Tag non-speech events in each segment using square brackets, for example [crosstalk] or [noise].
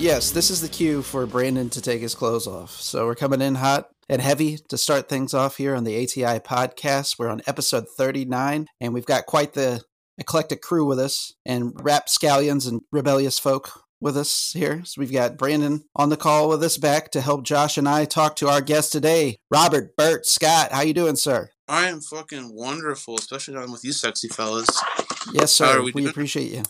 Yes, this is the cue for Brandon to take his clothes off. So we're coming in hot and heavy to start things off here on the ATI podcast. We're on episode 39, and we've got quite the eclectic crew with us and rapscallions and rebellious folk with us here. So we've got Brandon on the call with us back to help Josh and I talk to our guest today, Robert Bert Scott. How you doing, sir? I am fucking wonderful, especially down with you sexy fellas. Yes, sir. We, we appreciate you.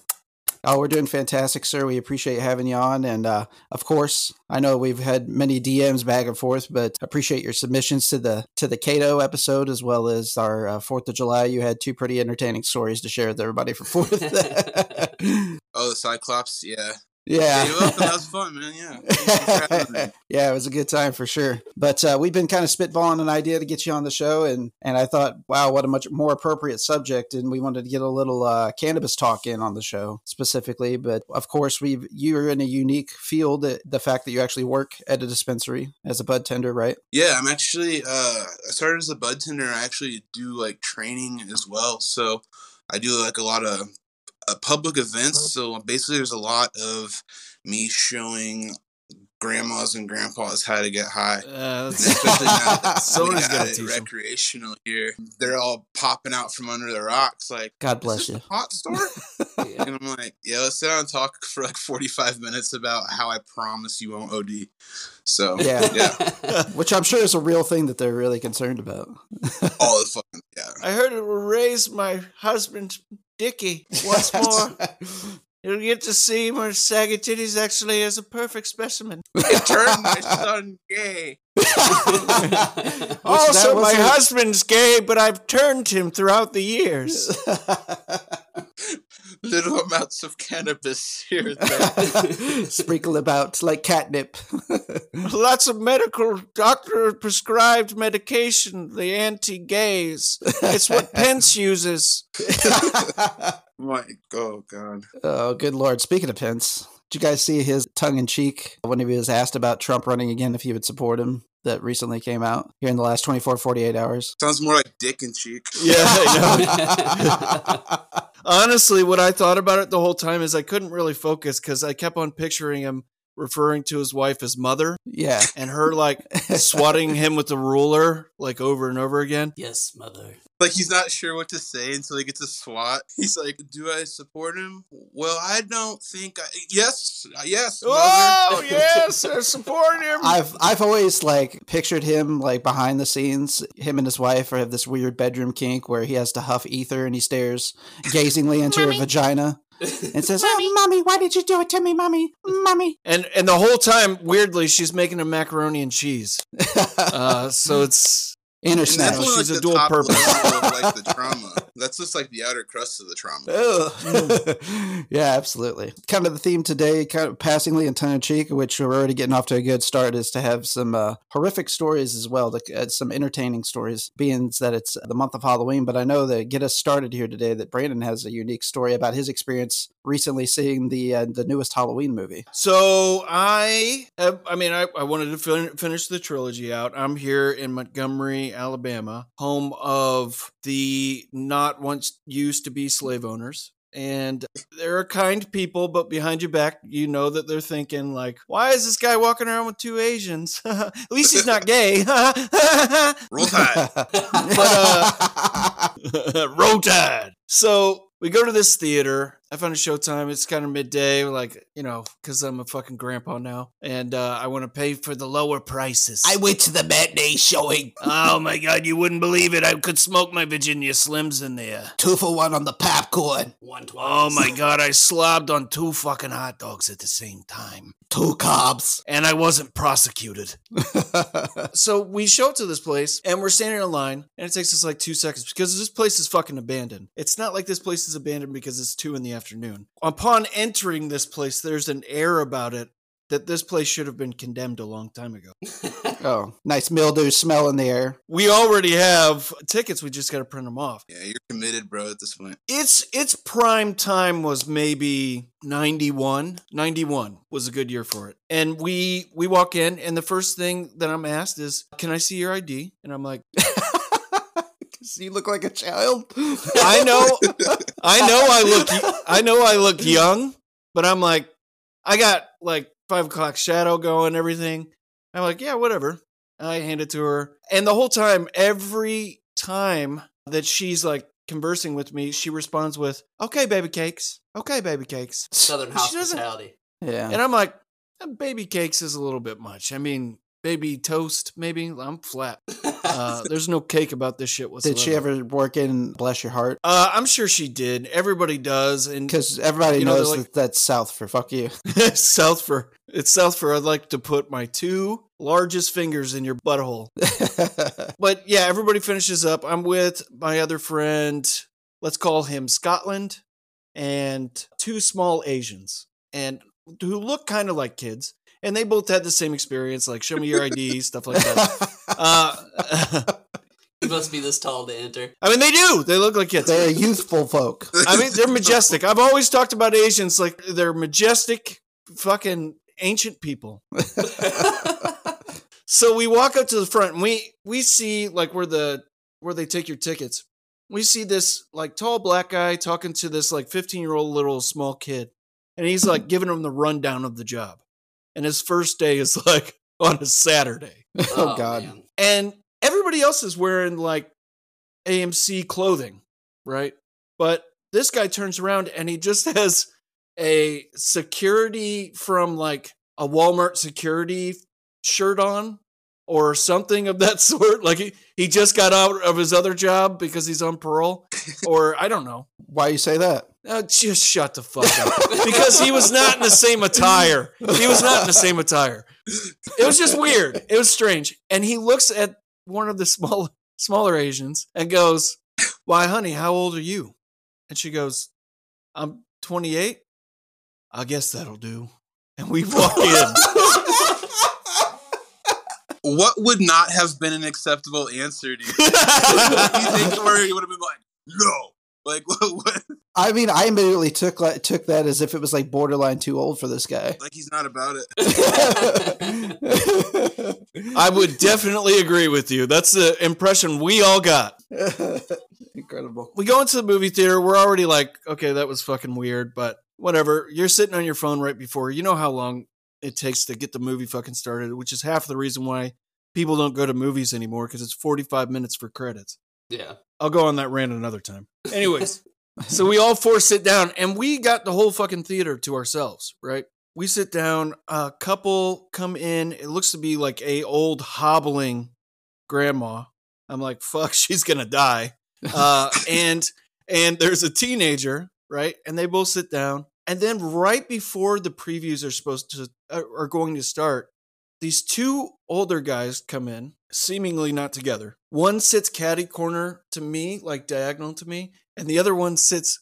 Oh, we're doing fantastic, sir. We appreciate having you on. And uh, of course, I know we've had many DMs back and forth, but appreciate your submissions to the to the Cato episode as well as our uh, Fourth of July. You had two pretty entertaining stories to share with everybody for Fourth. [laughs] [laughs] Oh, the Cyclops, yeah. Yeah. you're welcome. That was [laughs] fun, man. Yeah. [laughs] Thanks for having me. yeah, it was a good time for sure. But uh, we've been kind of spitballing an idea to get you on the show, and and I thought, wow, what a much more appropriate subject, and we wanted to get a little uh, cannabis talk in on the show specifically. But of course, we you're in a unique field. uh, The fact that you actually work at a dispensary as a bud tender, right? Yeah, I'm actually, uh, I started as a bud tender. I actually do like training as well. So I do like a lot of uh, public events. So basically, there's a lot of me showing grandmas and grandpas how to get high. Uh, And especially now [laughs] that Somebody's we gotta got it teach 'em. recreational here. They're all popping out from under the rocks like, God bless you. a pot store? [laughs] And I'm like, yeah, let's sit down and talk [laughs] for like 45 minutes about how I promise you won't OD. So, Yeah. yeah, Which I'm sure is a real thing that they're really concerned about. all the fucking, yeah. I heard it will raise my husband Dicky [laughs] once more. You'll get to see my saggy titties actually as a perfect specimen. [laughs] It turned my son gay. also, my husband's gay, but I've turned him throughout the years. [laughs] Little amounts of cannabis here and there. [laughs] Sprinkle about like catnip. [laughs] Lots of medical doctor prescribed medication, the anti-gays. It's what [laughs] Pence uses. My, oh, God. Oh, good lord. Speaking of Pence, did you guys see his tongue in cheek when he was asked about Trump running again if he would support him? That recently came out here in the last 24, 48 hours. Sounds more like dick and cheek. Yeah, I know. Honestly, what I thought about it the whole time is I couldn't really focus because I kept on picturing him referring to his wife as mother Yeah. and her like swatting him with the ruler like over and over again. Yes, mother. Like he's not sure what to say until he gets a swat. He's like, "Do I support him? Well, I don't think. I, yes, yes, mother." Oh [laughs] yes, I support him. I've I've always like pictured him like behind the scenes. Him and his wife have this weird bedroom kink where he has to huff ether and he stares [laughs] gazingly into her vagina and says, "Oh, mommy, why did you do it to me, mommy, mommy?" and and the whole time, weirdly, she's making a macaroni and cheese. [laughs] Uh, so it's Inner And that's snatch. like she's a the dual top purpose. level of like the trauma. That's just like the outer crust of the trauma. [laughs] Yeah, absolutely. Kind of the theme today, kind of passingly and tongue in cheek, which we're already getting off to a good start, is to have some uh, horrific stories as well, to, uh, some entertaining stories, being that it's the month of Halloween. But I know that get us started here today, that Brandon has a unique story about his experience recently seeing the uh, the newest Halloween movie. So I, have, I mean, I, I wanted to fin- finish the trilogy out. I'm here in Montgomery, Alabama, home of the not once used to be slave owners. And they're kind people, but behind your back, you know that they're thinking like, "Why is this guy walking around with two Asians? [laughs] At least he's not gay." [laughs] Roll Tide. but uh, [laughs] roll tide. So we go to this theater I found a showtime. It's kind of midday, like, you know, because I'm a fucking grandpa now. And uh, I want to pay for the lower prices. I went to the matinee showing. [laughs] oh my God, you wouldn't believe it. I could smoke my Virginia Slims in there. Two for one on the popcorn. One twice. Oh my God, I slobbed on two fucking hot dogs at the same time. Two cobs. And I wasn't prosecuted. [laughs] So we show up to this place and we're standing in line and it takes us like two seconds because this place is fucking abandoned. It's not like this place is abandoned because it's two in the afternoon. Upon entering this place, there's an air about it that this place should have been condemned a long time ago. [laughs] oh, nice mildew smell in the air. We already have tickets, we just got to print them off. Yeah, you're committed, bro. At this point, Its its prime time was maybe 91. 91 was a good year for it. And we we walk in and the first thing that I'm asked is, "Can I see your ID?" And I'm like, [laughs] [laughs] Does he look like a child? I know, I know, I [laughs] look, I know, I look young, but I'm like, I got like five o'clock shadow going, everything. I'm like, yeah, whatever. I hand it to her, and the whole time, every time that she's like conversing with me, she responds with, "Okay, baby cakes. Okay, baby cakes." Southern She doesn't- hospitality. Yeah. And I'm like, "Uh, baby cakes is a little bit much. I mean, baby toast, maybe. I'm flat. [laughs] Uh, [laughs] there's no cake about this shit whatsoever. Did she ever work in Bless Your Heart? Uh, I'm sure she did. Everybody does, and Because everybody You know, knows like- that that's South for fuck you. [laughs] South for it's South for. I'd like to put my two largest fingers in your butthole. [laughs] But yeah, everybody finishes up. I'm with my other friend. Let's call him Scotland, and two small Asians, and who look kind of like kids. And they both had the same experience, like show me your ID, stuff like that. Uh, [laughs] You must be this tall to enter. I mean, they do. They look like kids. They're youthful folk. I mean, they're majestic. I've always talked about Asians like they're majestic, fucking ancient people. [laughs] So we walk up to the front and we we see like where the where they take your tickets. We see this like tall black guy talking to this like 15 year old little small kid. And he's like giving him the rundown of the job. And his first day is like on a Saturday. oh, God. man. And everybody else is wearing like AMC clothing, right? But this guy turns around and he just [laughs] has a security from like a Walmart security shirt on or something of that [laughs] sort. Like he, he just got out of his other job because he's on parole. Or I don't know. Why you say that? Uh, just shut the fuck up. because he was not in the same attire. He was not in the same attire. It was just weird. It was strange. And he looks at one of the small smaller Asians and goes, Why, honey, how old are you? And she goes, I'm 28. I guess that'll do. And we walk in. what would not have been an acceptable answer to you? [laughs] you think would have been like, no. Like, [laughs] what, what? I mean, I immediately took like, took that as if it was like borderline too old for this guy. Like, he's not about it. I would definitely agree with you. That's the impression we all got. [laughs] Incredible. we go into the movie theater. We're already like, okay, that was fucking weird, but whatever. You're sitting on your phone right before. You know how long it takes to get the movie fucking started, which is half the reason why people don't go to movies anymore because it's 45 minutes for credits. Yeah. I'll go on that rant another time. Anyways, [laughs] so we all four sit down and we got the whole fucking theater to ourselves, right? We sit down, a couple come in. It looks to be like a old hobbling grandma. I'm like, fuck, [laughs] she's gonna die. Uh, and and there's a teenager, right? And they both sit down. And then right before the previews are supposed to uh, are going to start, these two older guys come in, seemingly not together. One sits caddy corner to me, like diagonal to me, and the other one sits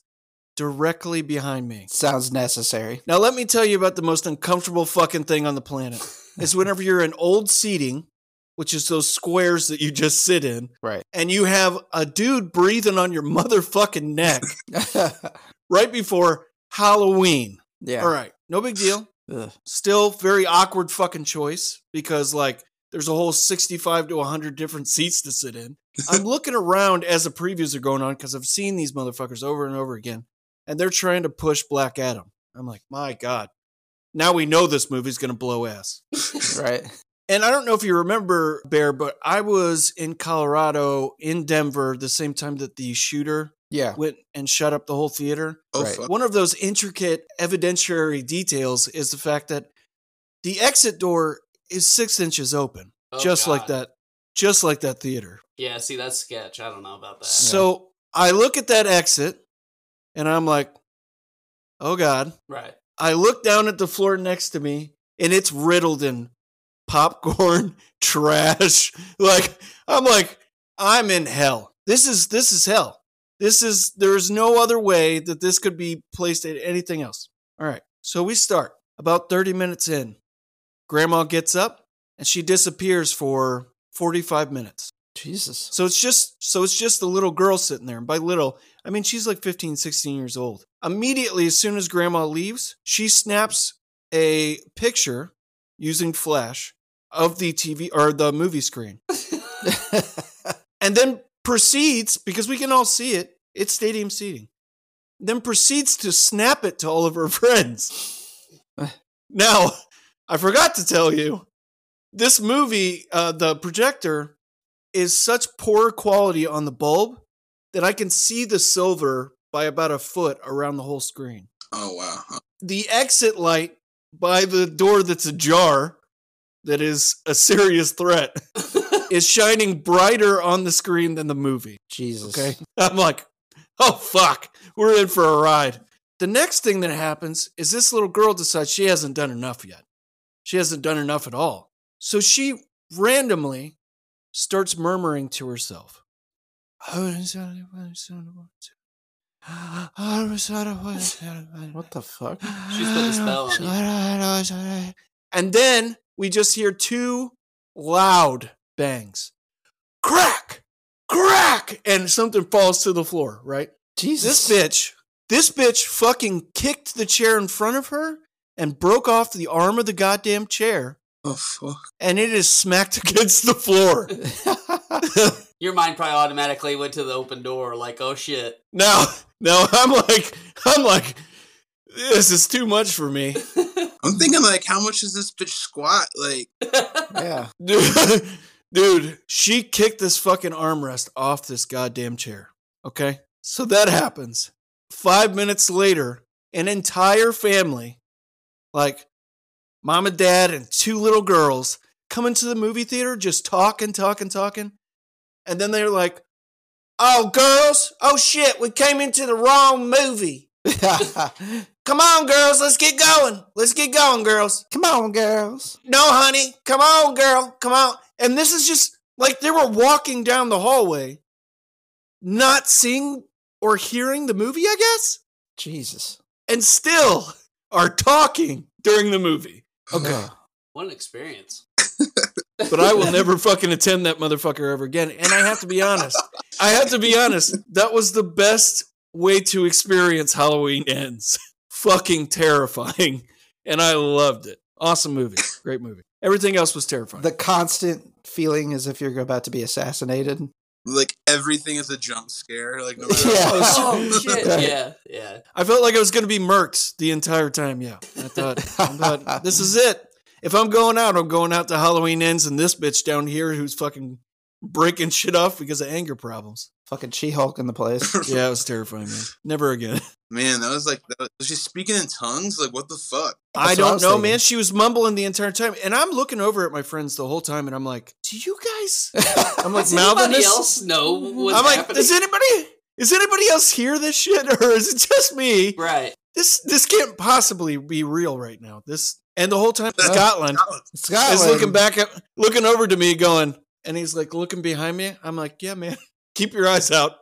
directly behind me. Sounds necessary. Now, let me tell you about the most uncomfortable fucking thing on the planet. [laughs] is whenever you're in old seating, which is those squares that you just sit in, Right. and you have a dude breathing on your motherfucking neck [laughs] right before Halloween. yeah. All right, no big deal. Ugh. Still very awkward fucking choice because like there's a whole 65 to 100 different seats to sit in. I'm looking around as the previews are going on because I've seen these motherfuckers over and over again, and they're trying to push Black Adam. I'm like, my God. Now we know this movie's going to blow ass. [laughs] Right. And I don't know if you remember, Bear, but I was in Colorado, in Denver, the same time that the shooter Yeah. went and shut up the whole theater. Oh, Right. One of those intricate evidentiary details is the fact that the exit door is six inches open, Oh, just like that, just like that theater. Yeah, see, that's sketch. I don't know about that. So I look at that exit, and I'm like, "Oh God!" right. I look down at the floor next to me, and it's riddled in popcorn, [laughs] trash. [laughs] Like I'm like, I'm in hell. This is this is hell. This is there is no other way that this could be placed at anything else. All right. So we start. About 30 minutes in, grandma gets up and she disappears for 45 minutes. Jesus. So it's just so it's just the little girl sitting there. And by little, I mean she's like 15, 16 years old. Immediately as soon as grandma leaves, she snaps a picture using flash of the TV or the movie screen. [laughs] [laughs] And then proceeds because we can all see it. It's stadium seating. Then proceeds to snap it to all of her [laughs] friends. Uh. now, I forgot to tell you, this movie, uh, the projector is such poor quality on the bulb that I can see the silver by about a foot around the whole screen. Oh wow. The exit light by the door that's ajar, that is a serious threat, [laughs] is shining brighter on the screen than the movie. Jesus. Okay. I'm like, oh, fuck. We're in for a ride. The next thing that happens is this little girl decides she hasn't done enough yet. She hasn't done enough at all. So she randomly starts murmuring to herself. What the fuck? She's put a spell on And then we just hear two loud bangs. Crack! Crack! And something falls to the floor, right? Jesus. This bitch, this bitch fucking kicked the chair in front of her and broke off the arm of the goddamn chair, Oh fuck. and it is smacked [laughs] against the floor. [laughs] Your mind probably automatically went to the open door, like, oh shit. No, no, I'm like, I'm like, this is too much for me. [laughs] I'm thinking like, how much does this bitch squat? Like, yeah. Dude, dude, she kicked this fucking armrest off this goddamn chair. Okay? So that happens. Five minutes later, an entire family, like mom and dad and two little girls, coming to the movie theater just talking, talking, talking. And then they're like, oh, girls, oh shit, we came into the wrong movie. [laughs] Come on, girls, let's get going. Let's get going, girls. Come on, girls. No, honey. Come on, girl. Come on. And this is just like they were walking down the hallway, not seeing or hearing the movie, I guess, Jesus. and still are talking during the movie. Uh-huh. Okay. What an experience. [laughs] But I will never fucking attend that motherfucker ever again. And I have to be honest. I have to be honest. That was the best way to experience Halloween ends. [laughs] fucking terrifying. And I loved it. Awesome movie. Great movie. Everything else was terrifying. the constant feeling as if you're about to be assassinated. Like everything is a jump scare. Like, no matter Yeah. Oh, oh shit. Yeah, yeah. I felt like I was going to be murked the entire time. Yeah, I thought, I thought this is it. If I'm going out, I'm going out to Halloween ends and this bitch down here who's fucking breaking shit off because of anger problems. Fucking She Hulk in the place. [laughs] Yeah, it was terrifying, man. Never again. [laughs] Man, that was like, that was, was she speaking in tongues? Like, what the fuck? I I don't was know, thinking. man. She was mumbling the entire time, and I'm looking over at my friends the whole time, and I'm like, "Do you guys?" [laughs] I'm like Does mouthing anybody this. else know what's I'm like, happening? "Does anybody? Is anybody else hear this shit, or is it just me?" right. This this can't possibly be real right now. This and the whole time Uh, Scotland Scotland. is looking back at looking over to me going and he's like looking behind me. I'm like, "Yeah, man. Keep your eyes out.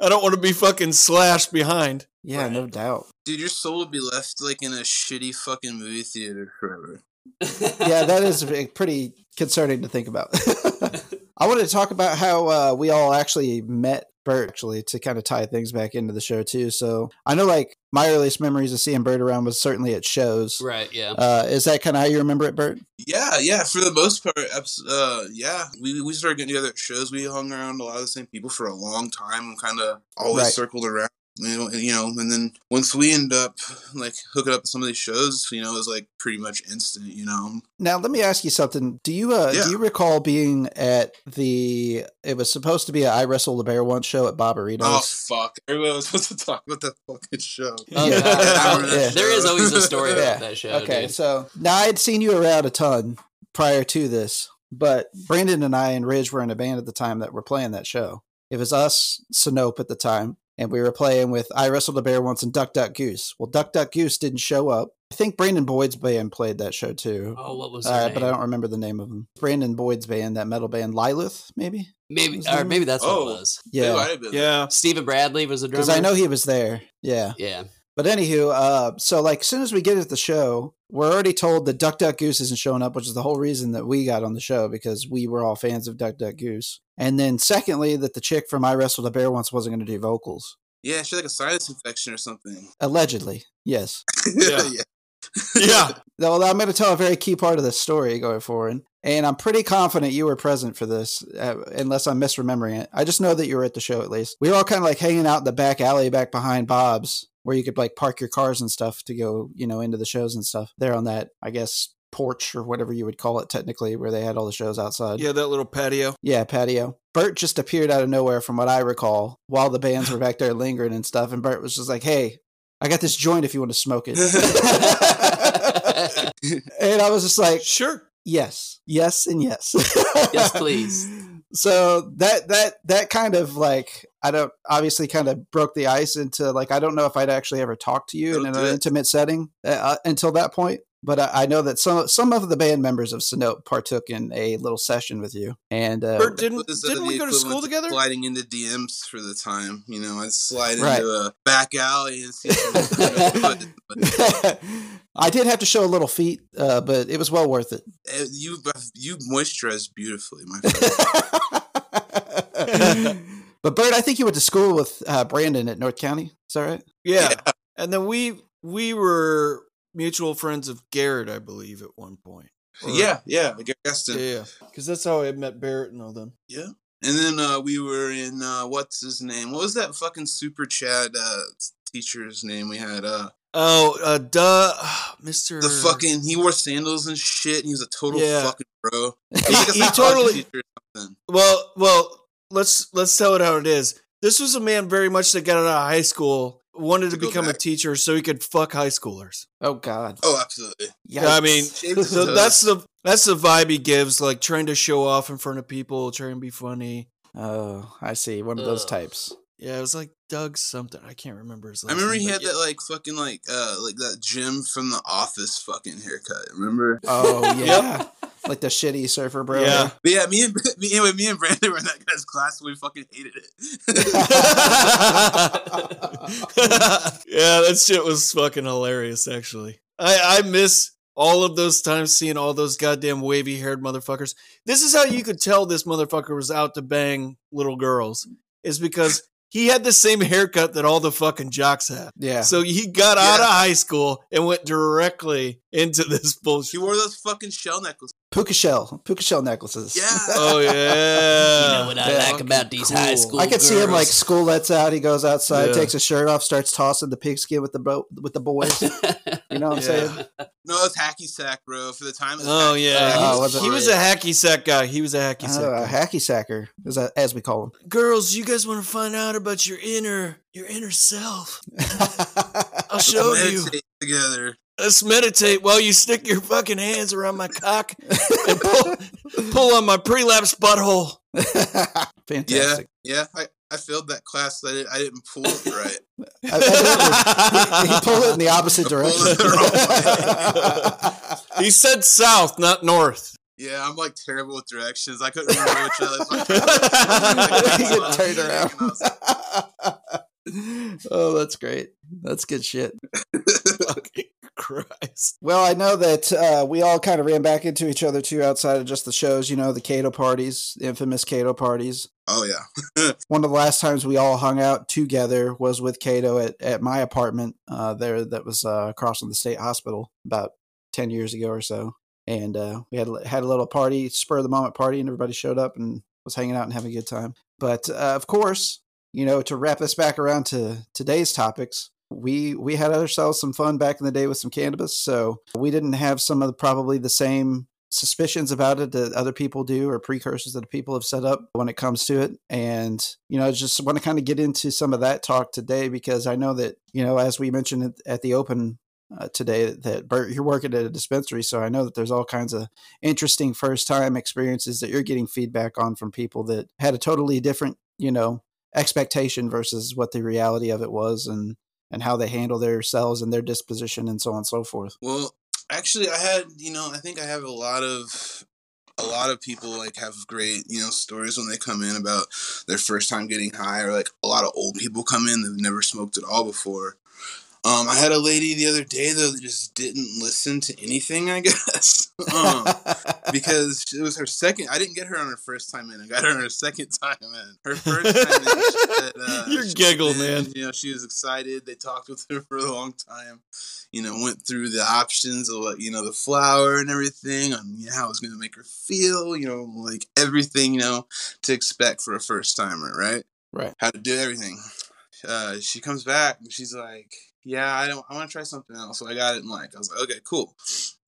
I don't want to be fucking slashed behind." Yeah, no doubt. Dude, your soul would be left like in a shitty fucking movie theater forever. [laughs] Yeah, that is pretty concerning to think about. [laughs] I wanted to talk about how uh, we all actually met Bert, actually, to kind of tie things back into the show, too. So I know, like, my earliest memories of seeing Bert around was certainly at shows. right. Yeah. Uh, is that kind of how you remember it, Bert? Yeah, yeah. For the most part, uh, yeah. We we started getting together at shows. We hung around a lot of the same people for a long time and kind of always Right. circled around. You know, and, you know, and then once we end up like hooking up some of these shows, you know, it was like pretty much instant. You know, Now let me ask you something. Do you uh Yeah. do you recall being at the it was supposed to be a I Wrestle the Bear once show at Barbaritos? oh fuck, everybody was supposed to talk about that fucking show. [laughs] Oh, Yeah. God. I There is always a story Yeah. about that show. Okay, dude. so now I had seen you around a ton prior to this, but Brandon and I and Ridge were in a band at the time that were playing that show. It was us, Sinope at the time, and we were playing with I Wrestled a Bear once and Duck Duck Goose. Well, Duck Duck Goose didn't show up. I think Brandon Boyd's band played that show too. Oh, what was Uh, but I don't remember the name of them. Brandon Boyd's band, that metal band, Lilith, maybe. Maybe, or the- maybe that's Oh. what it was. Yeah, might have been. Yeah. Stephen Bradley was a drummer. because I know he was there. Yeah, Yeah. But anywho, uh, so like as soon as we get at the show, we're already told that Duck Duck Goose isn't showing up, which is the whole reason that we got on the show because we were all fans of Duck Duck Goose. And then secondly, that the chick from I Wrestled a Bear once wasn't going to do vocals. Yeah, she had like a sinus infection or something. Allegedly, yes. [laughs] Yeah. Yeah. Well, [laughs] I'm going to tell a very key part of this story going forward. And I'm pretty confident you were present for this, uh, unless I'm misremembering it. I just know that you were at the show at least. We were all kind of like hanging out in the back alley back behind Bob's, where you could like park your cars and stuff to go, you know, into the shows and stuff. There on that, I guess, porch or whatever you would call it technically, where they had all the shows outside. Yeah, that little patio. Yeah, patio. Bert just appeared out of nowhere, from what I recall, while the bands were back there lingering and stuff. And Bert was just like, "Hey, I got this joint if you want to smoke it." [laughs] and I was just like, Sure. yes yes and yes Yes, please. [laughs] so that that that kind of like i don't obviously kind of broke the ice into like i don't know if i'd actually ever talked to you in That'll an it. intimate setting uh, until that point but I, I know that some some of the band members of Sinope partook in a little session with you, and uh, Bert, didn't uh, didn't we go to school of together? Sliding into DMs for the time, you know, I'd slide Right. into a back alley and see. [laughs] I did have to show a little feet, uh, but it was well worth it. uh, you you moisturize beautifully, my friend. [laughs] but Bert, I think you went to school with uh, Brandon at North County. Is that right? Yeah. And then we we were mutual friends of Garrett, I believe, at one point. Or- yeah, yeah, I guessed. Yeah. Because that's how I met Barrett and all them. Yeah. And then uh, we were in uh, what's his name? What was that fucking super Chad uh, teacher's name we had? Uh, Oh, uh, duh, [sighs] Mister. the fucking he wore sandals and shit. And he was a total Yeah. fucking bro. He- [laughs] He, was like a he psychology totally- teacher or something. Well, well, let's let's tell it how it is. This was a man very much that got out of high school, wanted to To go become a teacher so he could fuck high schoolers. Oh God. Oh, absolutely. Yeah, I mean, [laughs] so that's the that's the vibe he gives, like trying to show off in front of people, trying to be funny. Oh, I see. One of those types. Yeah, it was like Doug something. I can't remember his. I remember name, he had yeah. that like fucking like uh like that Jim from the office fucking haircut. Remember? Oh [laughs] yeah, like the shitty surfer bro. Yeah. But yeah, me and [laughs] me, anyway, me and Brandon were in that guy's class and we fucking hated it. [laughs] yeah, that shit was fucking hilarious. Actually, I I miss all of those times seeing all those goddamn wavy haired motherfuckers. This is how you could tell this motherfucker was out to bang little girls, is because he had the same haircut that all the fucking jocks had. Yeah. So he got out of high school and went directly into this [laughs] bullshit. he wore those fucking shell necklaces. Puka shell, puka shell necklaces. Yeah. [laughs] Oh yeah. you know what I Yeah. like about these Cool. high school I could see him like school lets out. He goes outside, Yeah. takes his shirt off, starts tossing the pigskin with the bro- with the boys. [laughs] You know what I'm Yeah. saying? No, it's was hacky sack, bro. For the time. Oh hacky yeah, sack. He, was was, he was a hacky sack guy. He was a hacky uh, sack. Oh, a hacky sacker, is that as we call him. Girls, you guys want to find out about your inner your inner self? [laughs] I'll Let's show you. together. Let's meditate while you stick your fucking hands around my cock and pull, pull on my prelapse butthole. [laughs] Fantastic. Yeah, yeah. I, I failed that class. I, did, I didn't pull it [laughs] right. I- evidently, he, he pulled it in the [laughs] opposite direction. the [laughs] he said south, not north. Yeah, I'm like terrible with directions. I couldn't remember which other. turned around. oh, that's great. That's good shit. Christ. [laughs] Well, I know that uh, we all kind of ran back into each other too outside of just the shows, you know, the Cato parties, the infamous Cato parties. Oh yeah. [laughs] One of the last times we all hung out together was with Cato at, at my apartment uh, there that was uh, across from the state hospital about 10 years ago or so. And uh, we had had a little party, spur of the moment party, and everybody showed up and was hanging out and having a good time. But uh, of course, you know, to wrap us back around to today's topics, we we had ourselves some fun back in the day with some cannabis, so we didn't have some of the, probably the same suspicions about it that other people do or precursors that people have set up when it comes to it. And you know I just want to kind of get into some of that talk today because i know that you know as we mentioned at, the open uh, today that Bert, you're working at a dispensary so i know that there's all kinds of interesting first time experiences that you're getting feedback on from people that had a totally different you know expectation versus what the reality of it was. And and how they handle their themselves and their disposition and so on and so forth Well, actually, I had you know I think I have a lot of a lot of people like have great you know stories when they come in about their first time getting high, or like a lot of old people come in that've never smoked at all before. Um, I had a lady the other day though that just didn't listen to anything. I [laughs] guess. um, because it was her second. I didn't get her on her first time in. I got her on her second [laughs] time in. Her first time in, she [laughs] said, uh, Your giggle, man. You know, she was excited. They talked with her for a long time. You know, went through the options of what you know the flower and everything on you know, how it was going to make her feel. You know, like everything you know to expect for a first timer, right? Right. How to do everything. Uh, she comes back and she's like, "Yeah, I don't. I want to try something else." So I got it and like I was like, "Okay, cool."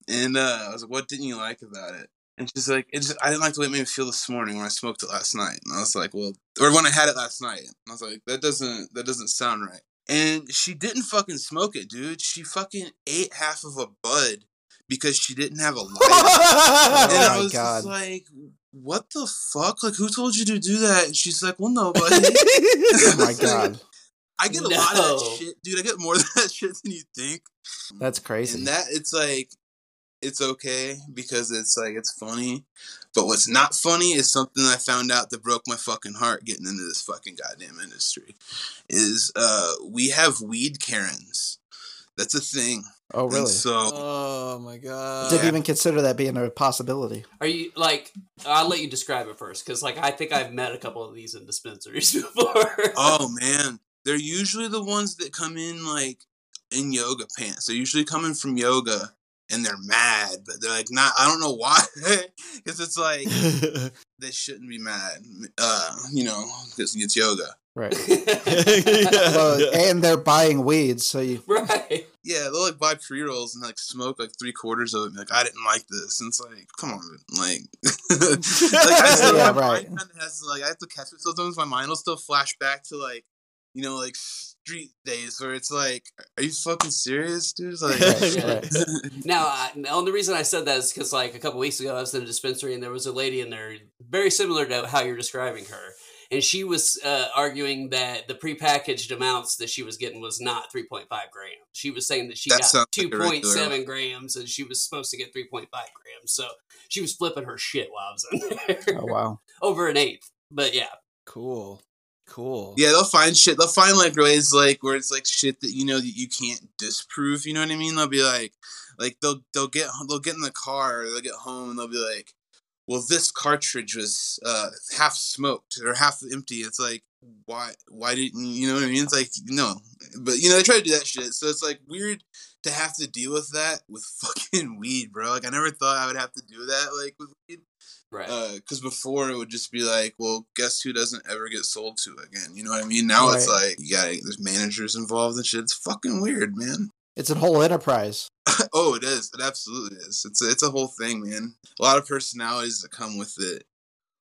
And uh, I was like, "What didn't you like about it?" And she's like, "It just I didn't like the way it made me feel this morning when I smoked it last night." And I was like, "Well, or when I had it last night." And I was like, "That doesn't that doesn't sound right." And she didn't fucking smoke it, dude. She fucking ate half of a bud because she didn't have a [laughs] lighter. and Oh I my was God. just like, "What the fuck? Like, who told you to do that?" And she's like, "Well, nobody." [laughs] oh my [laughs] god I get a lot of that shit, dude. I get more [laughs] of that shit than you think. that's crazy And that it's like it's okay because it's like it's funny. But what's not funny is something I found out that broke my fucking heart getting into this fucking goddamn industry. Is uh we have weed Karens. That's a thing. oh And really so Oh my god. Did you even consider that being a possibility Are you like? I'll let you describe it first, because like I think I've met a couple of these in dispensaries [laughs] before. oh man, they're usually the ones that come in like in yoga pants. They're usually coming from yoga and they're mad, but they're like not. I don't know [laughs] why, because it's like [laughs] they shouldn't be mad. Uh, you know, because it's yoga. right [laughs] Yeah. well, and they're buying weeds so you right. Yeah, they'll like buy pre rolls and like smoke like three quarters of it. And be like, I didn't like this, and it's like, come on, like, like I still, Yeah, my right. mind has like I have to catch it sometimes. My mind will still flash back to like, you know, like street days where it's like, are you fucking serious, dude? Like, [laughs] Right, right. [laughs] Now, [laughs] I, now, the reason I said that is because like a couple weeks ago, I was in a dispensary and there was a lady in there very similar to how you're describing her, and she was uh, arguing that the prepackaged amounts that she was getting was not 3.5 grams. She was saying that she That got sounds like 2.7 grams and she was supposed to get 3.5 grams. So she was flipping her shit while I was in there oh wow over an eighth. But yeah, cool. Cool. Yeah, they'll find shit. They'll find like ways like where it's like shit that you know that you can't disprove. You know what I mean? They'll be like, like they'll they'll get they'll get in the car or they'll get home and they'll be like, well, this cartridge was uh half smoked or half empty. It's like why why didn't you know what I mean? It's like no, but you know they try to do that shit. So it's like weird to have to deal with that with [laughs] fucking weed, bro. Like I never thought I would have to do that like with weed right. because before it would just be like, well, guess who doesn't ever get sold to again? You know what I mean? Now it's like you got there's managers involved and shit. It's fucking weird, man. it's a whole enterprise [laughs] oh, it is. It absolutely is. It's a, it's a whole thing, man. A lot of personalities that come with it.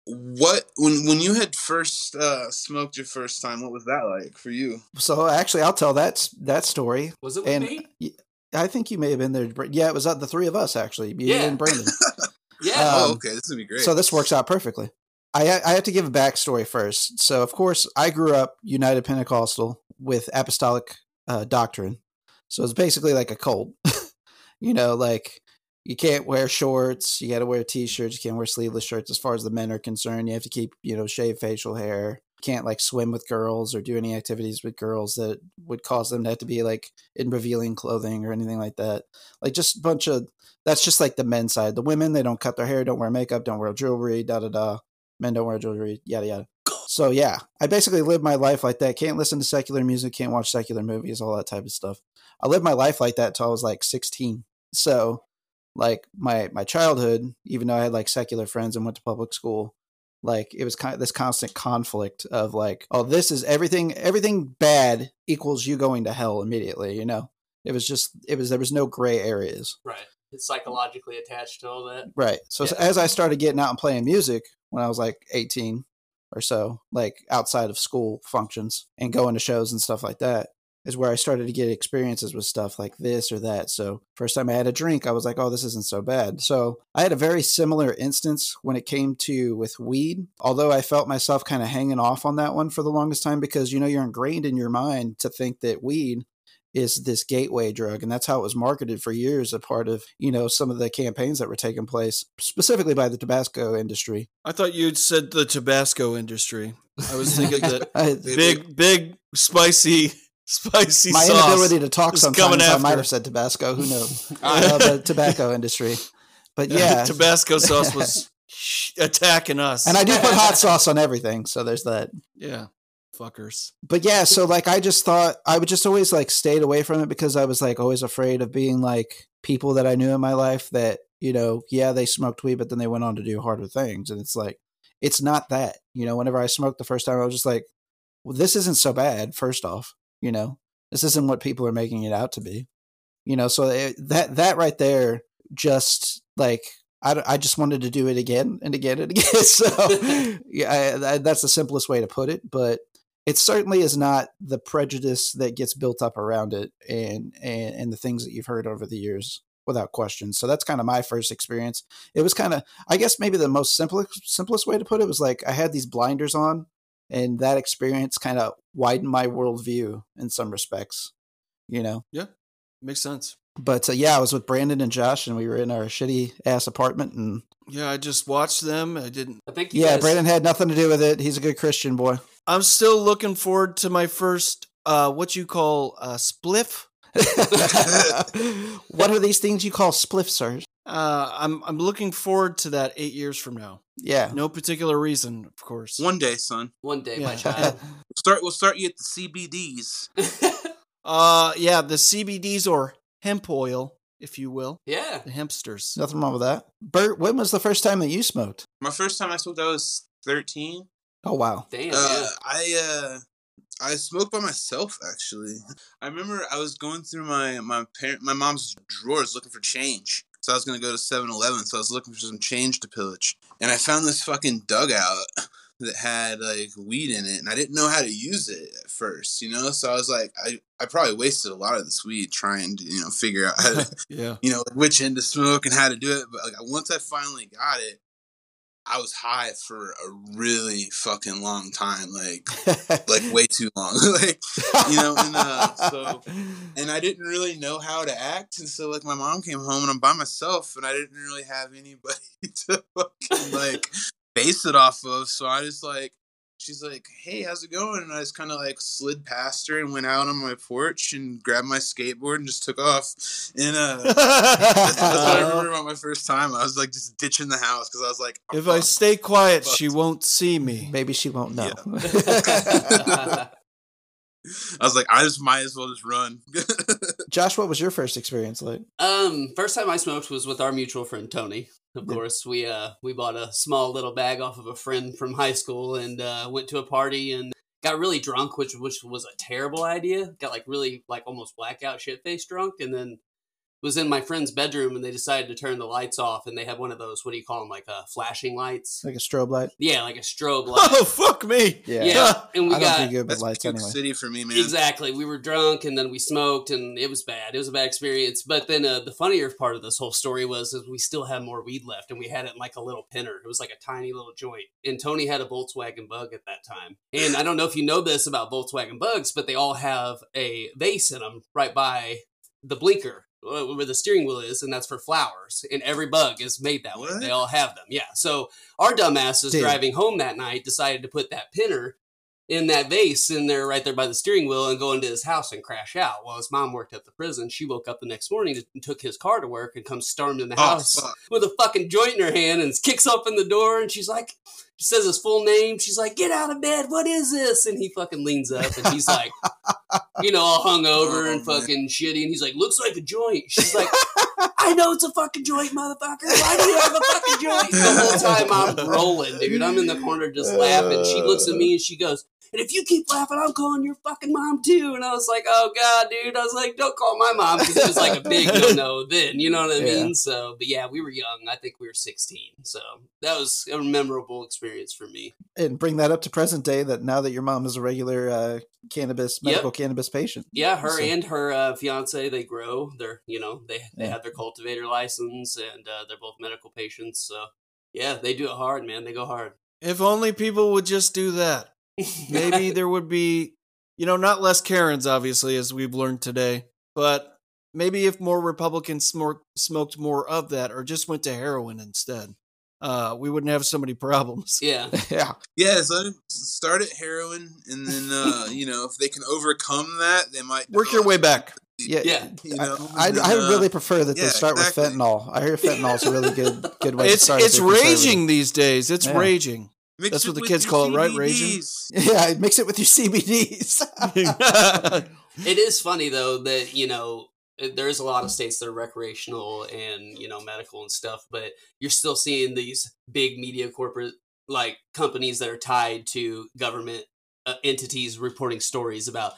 What when when you had first uh, smoked your first time? What was that like for you? so actually i'll tell that that story was it with and me? i think you may have been there yeah it was uh, the three of us actually you Yeah. and brandon [laughs] Yeah. oh, Um, okay. This would be great. So this works out perfectly. I I have to give a backstory first. So of course I grew up United Pentecostal with apostolic uh, doctrine. So it's basically like a cult. [laughs] you know, like you can't wear shorts, you got to wear t-shirts, you can't wear sleeveless shirts. As far as the men are concerned, you have to keep you know shave facial hair. Can't like swim with girls or do any activities with girls that would cause them to have to be like in revealing clothing or anything like that. Like just a bunch of that's just like the men's side. The women, they don't cut their hair, don't wear makeup, don't wear jewelry, da da da. Men don't wear jewelry, yada yada. So yeah, I basically live my life like that. Can't listen to secular music, can't watch secular movies, all that type of stuff. I lived my life like that till I was like 16. So like my my childhood, even though I had like secular friends and went to public school, Like it was kind of this constant conflict of like, oh, this is everything. Everything bad equals you going to hell immediately. You know, it was just it was there was no gray areas. Right. It's psychologically attached to all that. Right. So Yeah. as I started getting out and playing music when I was like 18 or so, like outside of school functions and going to shows and stuff like that, is where I started to get experiences with stuff like this or that. So first time I had a drink, I was like, oh, this isn't so bad. So I had a very similar instance when it came to with weed, although I felt myself kind of hanging off on that one for the longest time because you know you're ingrained in your mind to think that weed is this gateway drug and that's how it was marketed for years a part of you know some of the campaigns that were taking place specifically by the tabasco industry I thought you'd said the Tabasco industry. I was thinking that [laughs] I- big, big, spicy, spicy sauce. my sauce. inability to talk sometimes i might have said tabasco who knows [laughs] I uh, the tobacco industry but yeah Tabasco sauce was [laughs] attacking us. and i do put hot [laughs] sauce on everything so there's that yeah, fuckers. but yeah, so like I just thought I would just always like stayed away from it because I was like always afraid of being like people that I knew in my life that, you know, yeah, they smoked weed, but then they went on to do harder things. And it's like, it's not that. You know, whenever I smoked the first time, I was just like, well, this isn't so bad, first off, you know. This isn't what people are making it out to be. You know, so it, that that right there just like I, I just wanted to do it again and again and [laughs] again. So [laughs] yeah, I, I, that's the simplest way to put it. But it certainly is not the prejudice that gets built up around it and, and and the things that you've heard over the years without question so that's kind of my first experience it was kind of i guess maybe the most simplest simplest way to put it was like i had these blinders on and that experience kind of widened my worldview in some respects you know Yeah. Makes sense. but uh, yeah i was with brandon and josh and we were in our shitty ass apartment and Yeah, I just watched them. I didn't. I think yeah guys- brandon had nothing to do with it he's a good christian boy I'm still looking forward to my first, uh, what you call a spliff. [laughs] what are these things you call spliff, sir? Uh, I'm I'm looking forward to that eight years from now. Yeah. No particular reason, of course. One day, son. One day, Yeah. my child. [laughs] We'll start. We'll start you at the CBDs. [laughs] Uh, yeah, the CBDs or hemp oil, if you will, yeah. the hempsters. Nothing wrong with that. Bert, when was the first time that you smoked? My first time I smoked, I was thirteen. Oh wow. Damn. Uh, yeah. I uh, I smoked by myself actually. I remember I was going through my my parent my mom's drawers looking for change. So I was gonna go to 7-Eleven, so I was looking for some change to pillage, and I found this fucking dugout that had like weed in it, and I didn't know how to use it at first, you know. So I was like, I I probably wasted a lot of this weed trying to you know figure out how to [laughs] Yeah. you know which end to smoke and how to do it. But like once I finally got it, I was high for a really fucking long time, like like [laughs] way too long, [laughs] like you know. And uh, so [laughs] and I didn't really know how to act, and so like my mom came home and I'm by myself, and I didn't really have anybody to fucking like base it off of. So I just like. She's like, "Hey, how's it going?" And I just kind of like slid past her and went out on my porch and grabbed my skateboard and just took off. And uh, that's, [laughs] that's what I remember about my first time. I was like just ditching the house because I was like, if I stay quiet, she won't see me. Maybe she won't know. [laughs] I was like, I just might as well just run. [laughs] Josh, what was your first experience like? Um, first time I smoked was with our mutual friend Tony. Of course, we uh we bought a small little bag off of a friend from high school and uh, went to a party and got really drunk, which which was a terrible idea. Got like really like almost blackout shit faced drunk, and then was in my friend's bedroom and they decided to turn the lights off and they had one of those what do you call them like uh flashing lights Like a strobe light? yeah like a strobe [laughs] light Oh fuck me! Yeah. yeah and we I don't got do good That's lights Puke anyway. City for me, man. Exactly. We were drunk and then we smoked and it was bad. It was a bad experience. But then uh, the funnier part of this whole story was is we still had more weed left and we had it in like a little pinner. It was like a tiny little joint. And Tony had a Volkswagen Bug at that time. And I don't know if you know this about Volkswagen Bugs, but they all have a vase in them right by the blinker Uh, where the steering wheel is, and that's for flowers. And every bug is made that way. What? They all have them. Yeah. So our dumbasses Dude. driving home that night decided to put that pinner in that vase in there right there by the steering wheel and go into his house and crash out. While his mom worked at the prison, she woke up the next morning and took his car to work and comes stormed in the Oh, house with a fucking joint in her hand and kicks open the door and she's like, says his full name. She's like, "Get out of bed! What is this?" And he fucking leans up, and he's like, [laughs] you know, all hungover Oh, and man. fucking shitty, and he's like, "Looks like a joint." She's like, [laughs] "I know it's a fucking joint, motherfucker. Why do you have a fucking joint?" The whole time I'm rolling, dude. I'm in the corner just laughing. She looks at me and she goes. And if you keep laughing, I'm calling your fucking mom too. And I was like, oh god, dude. I was like, don't call my mom because it was like a big [laughs] no no then. You know what I Yeah. mean? So, but yeah, we were young. I think we were 16. So that was a memorable experience for me. and bring that up to present day that now that your mom is a regular uh, cannabis Yep. medical cannabis patient. Yeah, her So- and her uh, fiance, they grow. They're you know they they Yeah. have their cultivator license and uh, they're both medical patients. So yeah, they do it hard, man. They go hard. If only people would just do that. Maybe [laughs] there would be, you know, not less Karens, obviously, as we've learned today, but maybe if more Republicans smor- smoked more of that or just went to heroin instead, uh, we wouldn't have so many problems. yeah, [laughs] yeah, Yeah, so start at heroin, and then uh, you know if they can overcome that, they might Work your way back. yeah. yeah. You know, I, I, then, I uh, really prefer that they start exactly. with fentanyl. I hear fentanyl's a really good good way to It's start. it's raging these days. It's Yeah. raging. Mix That's what the kids your call it, right, raging? [laughs] Yeah, mix it with your CBDs. [laughs] [laughs] It is funny though that you know there's a lot of states that are recreational and you know medical and stuff, but you're still seeing these big media corporate like companies that are tied to government uh, entities reporting stories about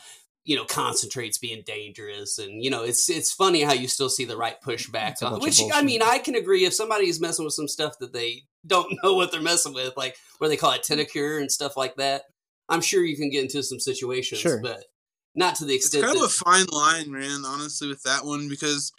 you know concentrates being dangerous. And you know it's it's funny how you still see the right pushback on which I mean I can agree if somebody's messing with some stuff that they don't know what they're messing with like where they call it tenacure and stuff like that I'm sure you can get into some situations Sure. but not to the It's extent kind of a fine line, man. Honestly, with that one, because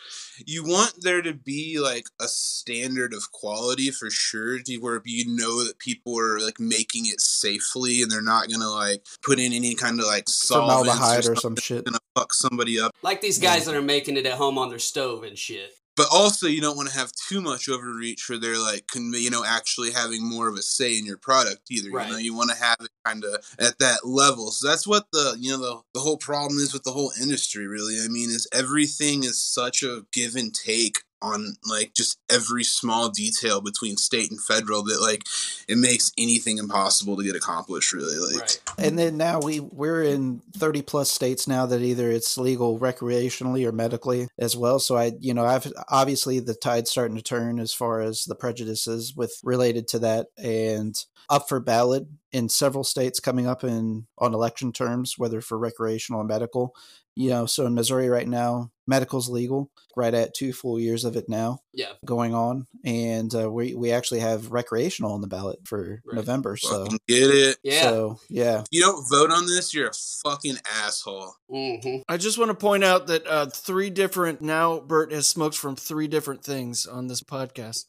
you want there to be like a standard of quality for sure, to where you know that people are like making it safely and they're not gonna like put in any kind of like solvents Formaldehyde or something some shit. gonna fuck somebody up. like these guys that are making it at home on their stove and shit. But also, you don't want to have too much overreach where they're like, you know, actually having more of a say in your product either. Right. You know, you want to have it kind of at that level. So that's what the, you know, the, the whole problem is with the whole industry, really. I mean, is everything is such a give and take on like just every small detail between state and federal that like it makes anything impossible to get accomplished really like. Right. and then now we we're in 30 plus states now that either it's legal recreationally or medically as well. So i you know i've obviously the tide's starting to turn as far as the prejudices with related to that and up for ballot in several states coming up in on election terms whether for recreational or medical. You know so in missouri right now medical's legal right at two full years of it now Yeah. going on and uh, we, we actually have recreational on the ballot for Right. november so fucking get it Yeah. so yeah if you don't vote on this you're a fucking asshole hmm I just want to point out that uh, three different now Bert has smoked from three different things on this podcast.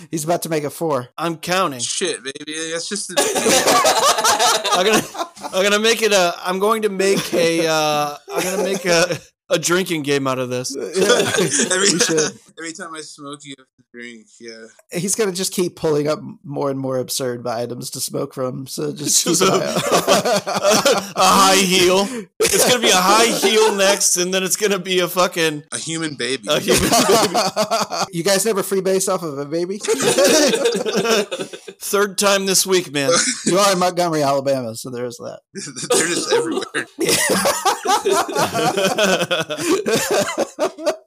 [laughs] He's about to make a four. I'm counting. shit baby that's just the [laughs] I'm gonna I'm gonna make it a I'm going to make a uh I'm gonna make a a drinking game out of this. [laughs] every, [laughs] We every time I smoke, you have to drink. Yeah. He's gonna just keep pulling up more and more absurd items to smoke from. So just Just [laughs] keep a, an eye out. a high heel. It's gonna be a high heel next, and then it's gonna be a fucking A human baby. a human baby. you guys never freebase off of a baby? Third time this week, man. you are in Montgomery, Alabama, so there's that. They're just everywhere. [laughs]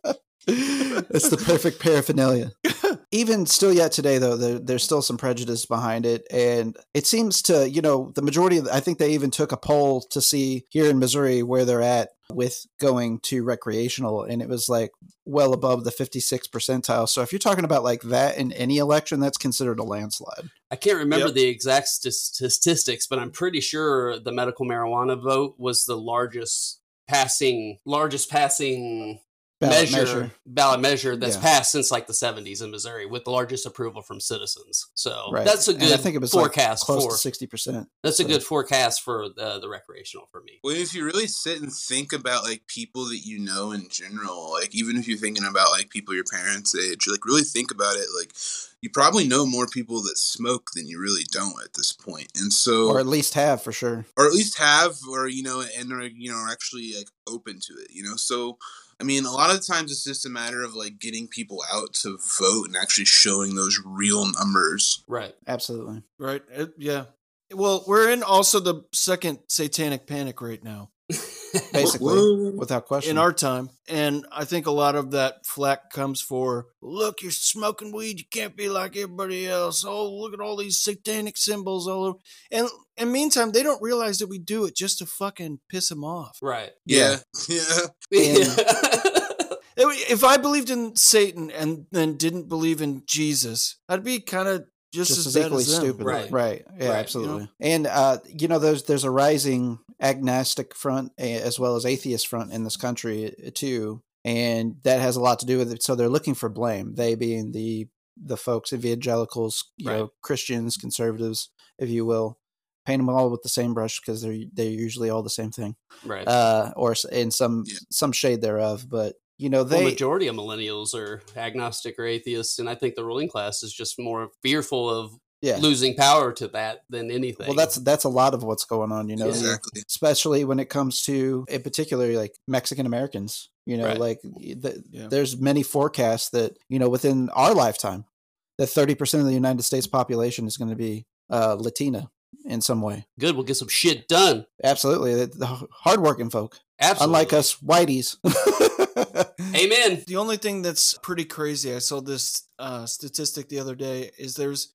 it's the perfect paraphernalia. [laughs] Even still yet today, though, there, there's still some prejudice behind it. And it seems to, you know, the majority of, I think they even took a poll to see here in Missouri where they're at with going to recreational. And it was like well above the 56 percentile. So if you're talking about like that in any election, that's considered a landslide. I can't remember Yep. the exact st- statistics, but I'm pretty sure the medical marijuana vote was the largest passing, largest passing Ballot measure, ballot measure that's Yeah. passed since like the 70s in Missouri, with the largest approval from citizens. So Right. that's a And good I think it was like forecast close for. to 60%. That's a good forecast for the, the recreational for me. Well, if you really sit and think about like people that you know in general, like even if you're thinking about like people your parents' age, like really think about it, like you probably know more people that smoke than you really don't at this point. And so Or at least have for sure. or at least have or you know and are you know are actually like open to it you know so I mean, a lot of times it's just a matter of like getting people out to vote and actually showing those real numbers. Right. Absolutely. Right? It- yeah. Well, we're in also the second satanic panic right now [laughs] Basically, without question. in our time. And I think a lot of that flack comes for look, you're smoking weed, you can't be like everybody else. Oh, look at all these satanic symbols all over. And and meantime, they don't realize that we do it just to fucking piss them off. Right. Yeah, yeah. [laughs] If I believed in Satan and then didn't believe in Jesus, I'd be kind of just, just as, as bad equally as them. stupid. Right. Right. Yeah, Right. absolutely. And uh, you know, there's there's a rising agnostic front as well as atheist front in this country eh, too, and that has a lot to do with it. So they're looking for blame. They being the the folks, evangelicals, you Right. know, Christians, conservatives, if you will, paint them all with the same brush because they're they're usually all the same thing, right. uh, or in some Yeah. some shade thereof. But you know, the they majority of millennials are agnostic or atheists, and I think the ruling class is just more fearful of yeah. losing power to that than anything. Well, that's that's a lot of what's going on. You know, Exactly. especially when it comes to in particular like mexican americans you know Right. like the, Yeah. there's many forecasts that you know within our lifetime that 30% of the united states population is going to be uh, latina in some way good. We'll get some shit done. absolutely the, the hardworking folk Absolutely. unlike us whiteys [laughs] Amen. The only thing that's pretty crazy, I saw this uh, statistic the other day, is there's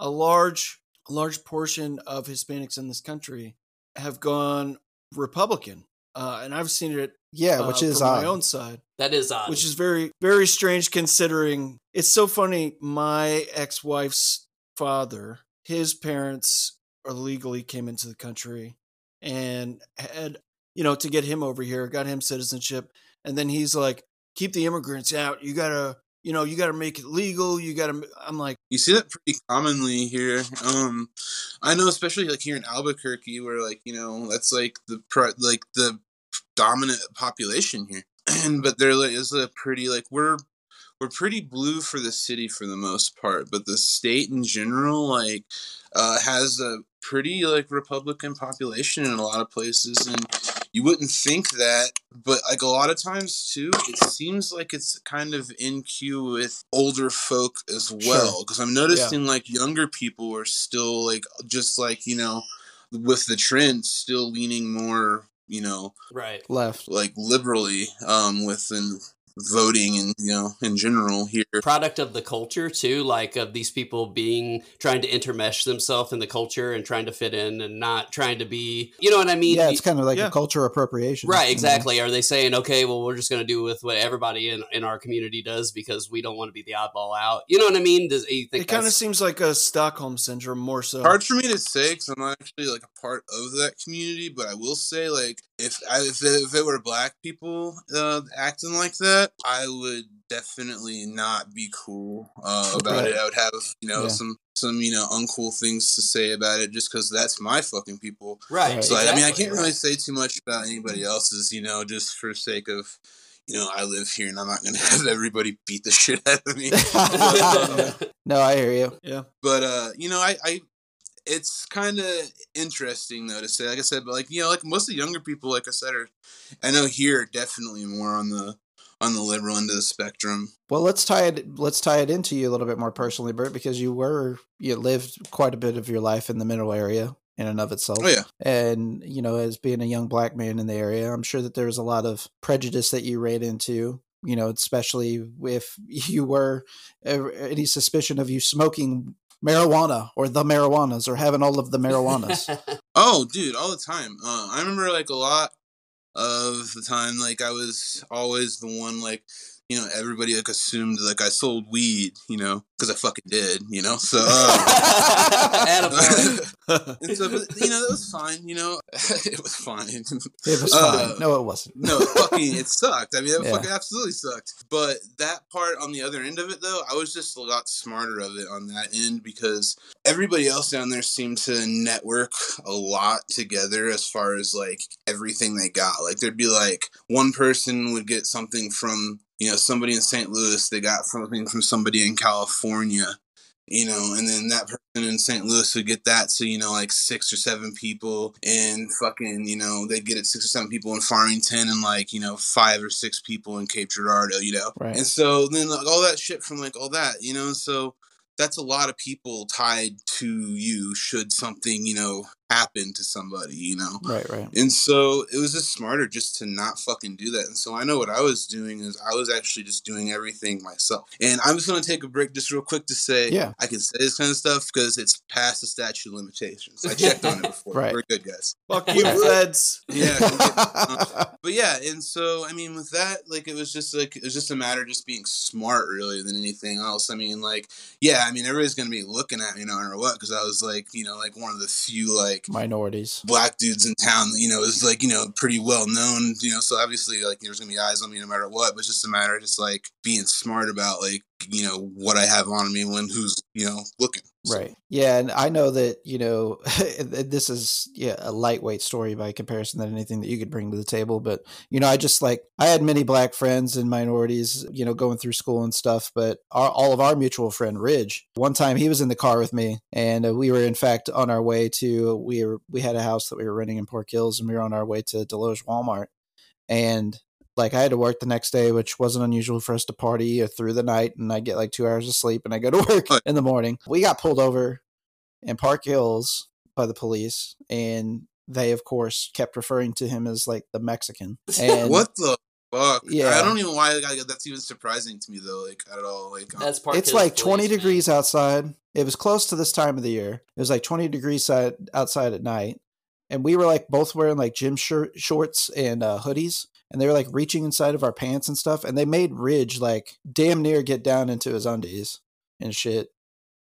a large, large portion of Hispanics in this country have gone Republican, uh, and I've seen it. yeah uh, which is from odd my own side, That is odd. which is very, very strange considering it's so funny. My ex-wife's father, his parents illegally came into the country and had, you know, to get him over here, got him citizenship, and then he's like, "Keep the immigrants out. You gotta." You know, you got to make it legal. You got to. I'm like, You see that pretty commonly here. Um, I know, especially like here in Albuquerque, where like you know that's like the like the dominant population here, and [clears throat] but there is a pretty like we're we're pretty blue for the city for the most part, but the state in general like uh, has a pretty like Republican population in a lot of places, and you wouldn't think that, but like a lot of times too, it seems like it's kind of in queue with older folk as well. Because I'm noticing like younger people are still like just like you know with the trend, still leaning more you know right. left like liberally um within voting and you know in general here. Product of the culture too, like of these people being trying to intermesh themselves in the culture and trying to fit in and not trying to be, you know what I mean? yeah it's kind of like Yeah. a culture appropriation you Right, know? exactly. Are they saying, okay, well, we're just going to do with what everybody in, in our community does because we don't want to be the oddball out? You know what I mean? Does you think it kind of seems like a Stockholm syndrome more so. hard for me to say because I'm not actually like a part of that community, but I will say like if I, if, it, if it were black people uh, acting like that, I would definitely not be cool uh, [laughs] about it. I would have you know Yeah. some some you know uncool things to say about it just because that's my fucking people. right? Right. So I- I mean, I can't really say too much about anybody else's, you know, just for sake of. You know, I live here, and I'm not gonna [laughs] have everybody beat the shit out of me. [laughs] no i hear you yeah, but uh you know i i it's kind of interesting though to say like i said but like you know like most of the younger people like i said are i know here definitely more on the on the liberal end of the spectrum Well, let's tie it. Let's tie it into you a little bit more personally, Bert, because you were you lived quite a bit of your life in the Mineral Area in and of itself. oh yeah And you know, as being a young black man in the area, I'm sure that there was a lot of prejudice that you ran into. You know, especially if [laughs] you were uh, any suspicion of you smoking marijuana or the marijuanas or having all of the marijuanas. [laughs] oh dude all the time uh i remember like a lot of the time like i was always the one like you know everybody like assumed like i sold weed you know because i fucking did you know so uh, [laughs] and so but, you know that was fine you know [laughs] it was fine it was Uh, fine. No, it wasn't. No, fucking, it sucked. I mean, it Yeah. fucking absolutely sucked. But that part on the other end of it, though, I was just a lot smarter of it on that end because everybody else down there seemed to network a lot together as far as like everything they got. Like, there'd be like one person would get something from, you know, somebody in St. Louis, they got something from somebody in California. you know, and then that person in St. Louis would get that to, you know, like six or seven people and fucking, you know, they'd get it six or seven people in Farmington and like, you know, five or six people in Cape Girardeau, you know. Right. And so then like, all that shit from like all that, you know, so that's a lot of people tied to you should something, you know, happen to somebody, you know. Right, right. And so it was just smarter just to not fucking do that. And so I know what I was doing is I was actually just doing everything myself. And I'm just gonna take a break just real quick to say Yeah. I can say this kind of stuff because it's past the statute of limitations. I checked on it [laughs] before. Right. We're good guys. Fuck [laughs] you, feds. Yeah. uh, [laughs] but yeah, and so I mean with that, like it was just like it was just a matter of just being smart really than anything else. I mean, like, yeah, I mean everybody's gonna be looking at me no matter what, because I was like, you know, like one of the few like Minorities. black dudes in town, you know, is like, you know, pretty well known, you know, so obviously like there's gonna be eyes on me no matter what, but it's just a matter of just like being smart about like, you know, what I have on me when who's, you know, looking. So, Right. Yeah, and I know that you know [laughs] this is yeah a lightweight story by comparison than anything that you could bring to the table. But you know, I just like I had many black friends and minorities, you know, going through school and stuff. But our, all of our mutual friend Ridge, one time he was in the car with me, and uh, we were in fact on our way to we were we had a house that we were renting in Park Hills, and we were on our way to Desloge Walmart, and like I had to work the next day, which wasn't unusual for us to party through the night, and I get like two hours of sleep, and I go to [laughs] work in the morning. We got pulled over in Park Hills by the police, and they of course kept referring to him as like the Mexican. [laughs] And What the fuck? Yeah. I don't even why like, that's even surprising to me though, like at all. Like That's part. it's of like the 20 police, man. degrees outside. It was close to this time of the year. It was like 20 degrees side, outside at night. And we were like both wearing like gym shirt, shorts and uh, hoodies. And they were like reaching inside of our pants and stuff. And they made Ridge like damn near get down into his undies and shit.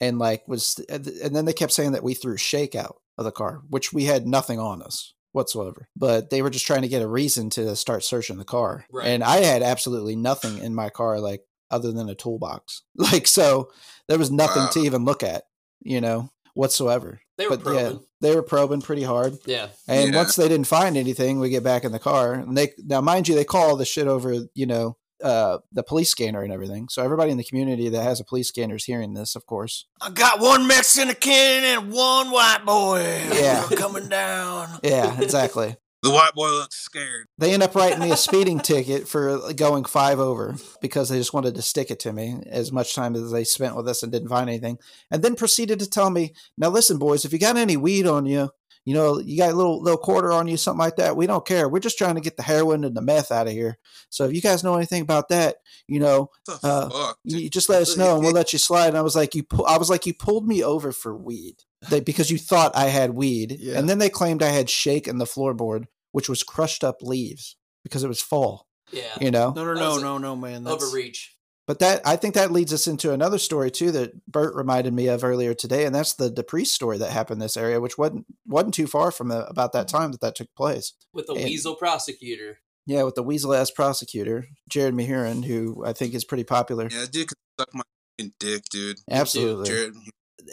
And like was, and then they kept saying that we threw shake out of the car, which we had nothing on us whatsoever. But they were just trying to get a reason to start searching the car. Right. And I had absolutely nothing in my car, like other than a toolbox. [laughs] Like, so there was nothing Wow. to even look at, you know, whatsoever. They were but yeah, probing. they were probing pretty hard. Yeah. And Yeah. once they didn't find anything, we get back in the car. And they now, mind you, they call the shit over, you know, uh, the police scanner and everything. So everybody in the community that has a police scanner is hearing this, of course. I got one Mexican and one white boy. Yeah. coming down. Yeah, exactly. The white boy looks scared. They end up writing me a speeding ticket for going five over because they just wanted to stick it to me as much time as they spent with us and didn't find anything. And then proceeded to tell me, now listen, boys, if you got any weed on you, you know, you got a little little quarter on you, something like that. We don't care. We're just trying to get the heroin and the meth out of here. So if you guys know anything about that, you know, Uh, fuck? you just let us know and we'll let you slide. And I was like, you, pu- I was like, you pulled me over for weed they, because you thought I had weed, Yeah. and then they claimed I had shake in the floorboard, which was crushed up leaves because it was fall. Yeah. You know, No, no, That no, a- no, no, man. That's, Overreach. But that I think that leads us into another story too that Bert reminded me of earlier today, and that's the DePriest story that happened in this area, which wasn't wasn't too far from the, about that time that that took place. with the And- weasel prosecutor. Yeah, with the weasel ass prosecutor Jerrod Mahurin, who I think is pretty popular. Yeah, dude can suck my fucking dick, dude. Absolutely. Jared,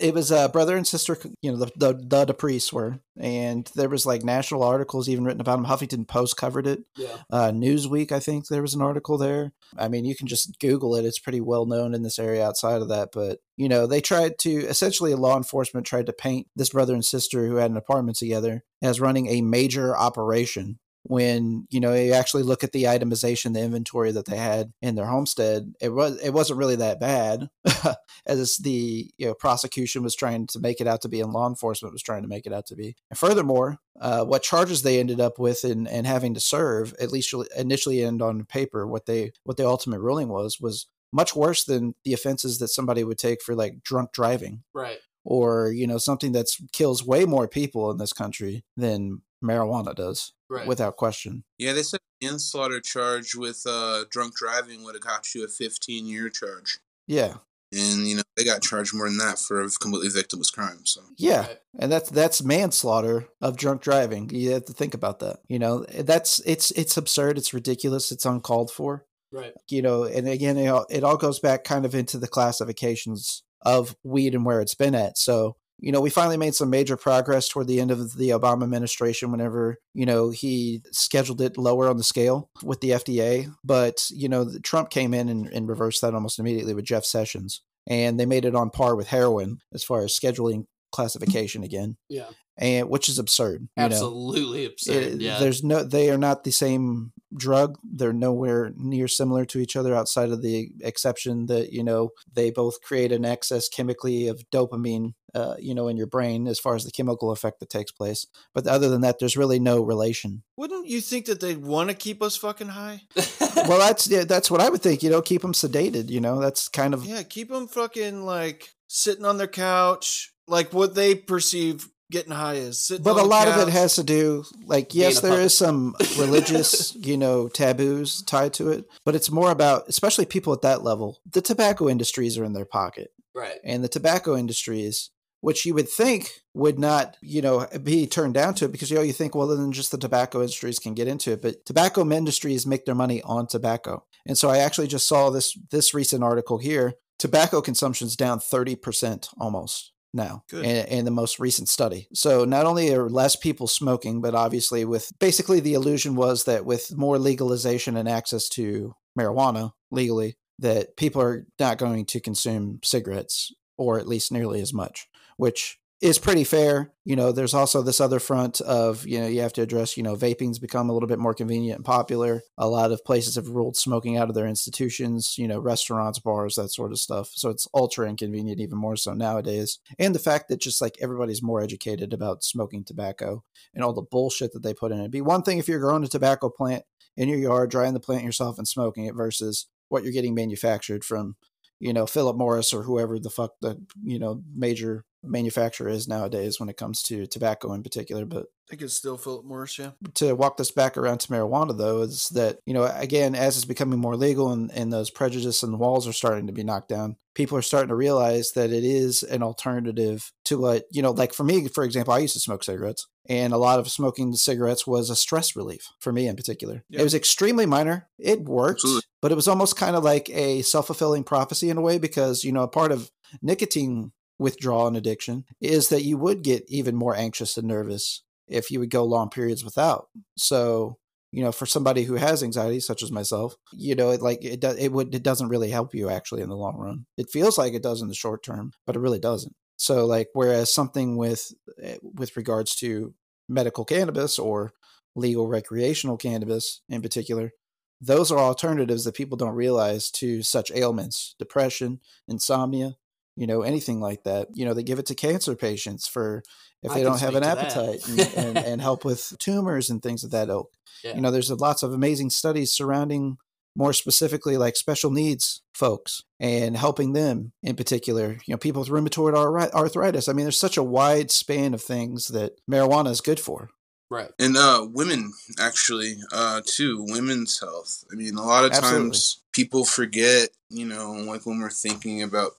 it was uh, brother and sister, you know, the the, the DePriest were, and there was like national articles even written about them. Huffington Post covered it. Yeah. Uh, Newsweek, I think there was an article there. I mean, you can just Google it; it's pretty well known in this area. Outside of that, but you know, they tried to essentially law enforcement tried to paint this brother and sister who had an apartment together as running a major operation. When you know you actually look at the itemization, the inventory that they had in their homestead, it was it wasn't really that bad, [laughs] as the you know prosecution was trying to make it out to be, and law enforcement was trying to make it out to be. And furthermore, uh, what charges they ended up with and, and having to serve, at least initially and on paper, what they what the ultimate ruling was was much worse than the offenses that somebody would take for like drunk driving Right. or you know something that kills way more people in this country than marijuana does, Right. without question. yeah, they said manslaughter charge with uh, drunk driving would have got you a 15 year charge. Yeah, And, you know, they got charged more than that for a completely victimless crime. So, yeah. Right. and that's that's manslaughter of drunk driving you have to think about that you know that's it's it's absurd it's ridiculous it's uncalled for Right. you know and again it all, it all goes back kind of into the classifications of weed and where it's been at so you know we finally made some major progress toward the end of the obama administration whenever you know he scheduled it lower on the scale with the fda but you know trump came in and, and reversed that almost immediately with jeff sessions and they made it on par with heroin as far as scheduling classification again. Yeah. And which is absurd. You know? Absolutely absurd. It- yeah. There's no they are not the same drug. They're nowhere near similar to each other outside of the exception that, you know, they both create an excess chemically of dopamine uh, you know, in your brain as far as the chemical effect that takes place. But other than that, there's really no relation. Wouldn't you think that they'd want to keep us fucking high? [laughs] Well, that's yeah, that's what I would think. You know, keep them sedated. You know, that's kind of Yeah, keep them fucking like sitting on their couch, like what they perceive getting high is. Sitting but on a the lot of it has to do like yes a there puppet. is some [laughs] religious you know taboos tied to it but it's more about especially people at that level the tobacco industries are in their pocket right. and the tobacco industries which you would think would not you know be turned down to it because you know you think well then just the tobacco industries can get into it but tobacco industries make their money on tobacco. And so i actually just saw this this recent article here. Tobacco consumption's down 30% almost now in, in the most recent study. So not only are less people smoking, but obviously with basically the illusion was that with more legalization and access to marijuana legally, that people are not going to consume cigarettes or at least nearly as much, which is pretty fair. You know, there's also this other front of, you know, you have to address, you know, vaping's become a little bit more convenient and popular. A lot of places have ruled smoking out of their institutions, you know, restaurants, bars, that sort of stuff. So it's ultra inconvenient, even more so nowadays. And the fact that just like everybody's more educated about smoking tobacco and all the bullshit that they put in it. It'd be one thing if you're growing a tobacco plant in your yard, drying the plant yourself and smoking it versus what you're getting manufactured from, you know, Philip Morris or whoever the fuck the, you know, major manufacturer is nowadays when it comes to tobacco in particular. But I think it's still Philip Morris, yeah. to walk this back around to marijuana though is that you know again as it's becoming more legal and, and those prejudice and walls are starting to be knocked down people are starting to realize that it is an alternative to what you know like for me for example i used to smoke cigarettes and a lot of smoking cigarettes was a stress relief for me in particular Yeah. it was extremely minor it worked Absolutely. but it was almost kind of like a self-fulfilling prophecy in a way because you know a part of nicotine withdrawal and addiction is that you would get even more anxious and nervous if you would go long periods without. So, you know, for somebody who has anxiety, such as myself, you know, it like it does it would it doesn't really help you actually in the long run. It feels like it does in the short term, but it really doesn't. So, like, whereas something with eh, with regards to medical cannabis or legal recreational cannabis in particular, those are alternatives that people don't realize to such ailments, depression, insomnia, you know, anything like that. You know, they give it to cancer patients for if I they can don't have an speak to that. appetite and, [laughs] and, and help with tumors and things of that ilk. Yeah. You know, there's lots of amazing studies surrounding more specifically like special needs folks and helping them in particular, you know, people with rheumatoid arthritis. I mean, there's such a wide span of things that marijuana is good for. Right. and uh women actually uh too women's health i mean a lot of Absolutely. times people forget you know like when we're thinking about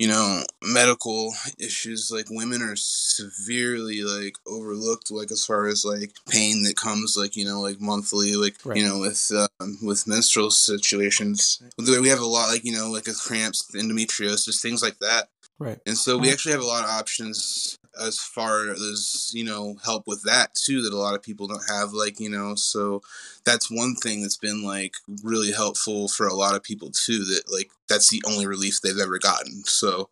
you know medical issues like women are severely like overlooked like as far as like pain that comes like you know like monthly like Right. you know with um, with menstrual situations we have a lot like you know like with cramps endometriosis things like that Right. and so we actually have a lot of options as far as, you know, help with that too that a lot of people don't have like, you know, so that's one thing that's been like really helpful for a lot of people too that like that's the only relief they've ever gotten. So,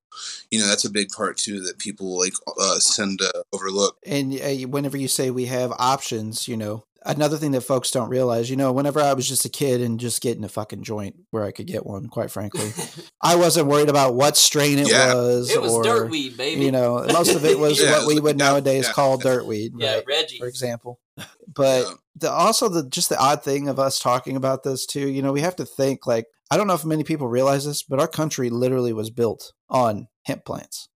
you know, that's a big part too that people like uh tend to overlook. And uh, whenever you say we have options, you know, another thing that folks don't realize, you know, whenever I was just a kid and just getting a fucking joint where I could get one, quite frankly, [laughs] I wasn't worried about what strain it Yeah. was, it was or dirt weed, baby. you know, most of it [laughs] was Yeah, what we it was would like- yeah, nowadays yeah. call dirtweed, yeah, right? Reggie. For example. [laughs] But Yeah. the also the just the odd thing of us talking about this too, you know, we have to think like I don't know if many people realize this, but our country literally was built on hemp plants.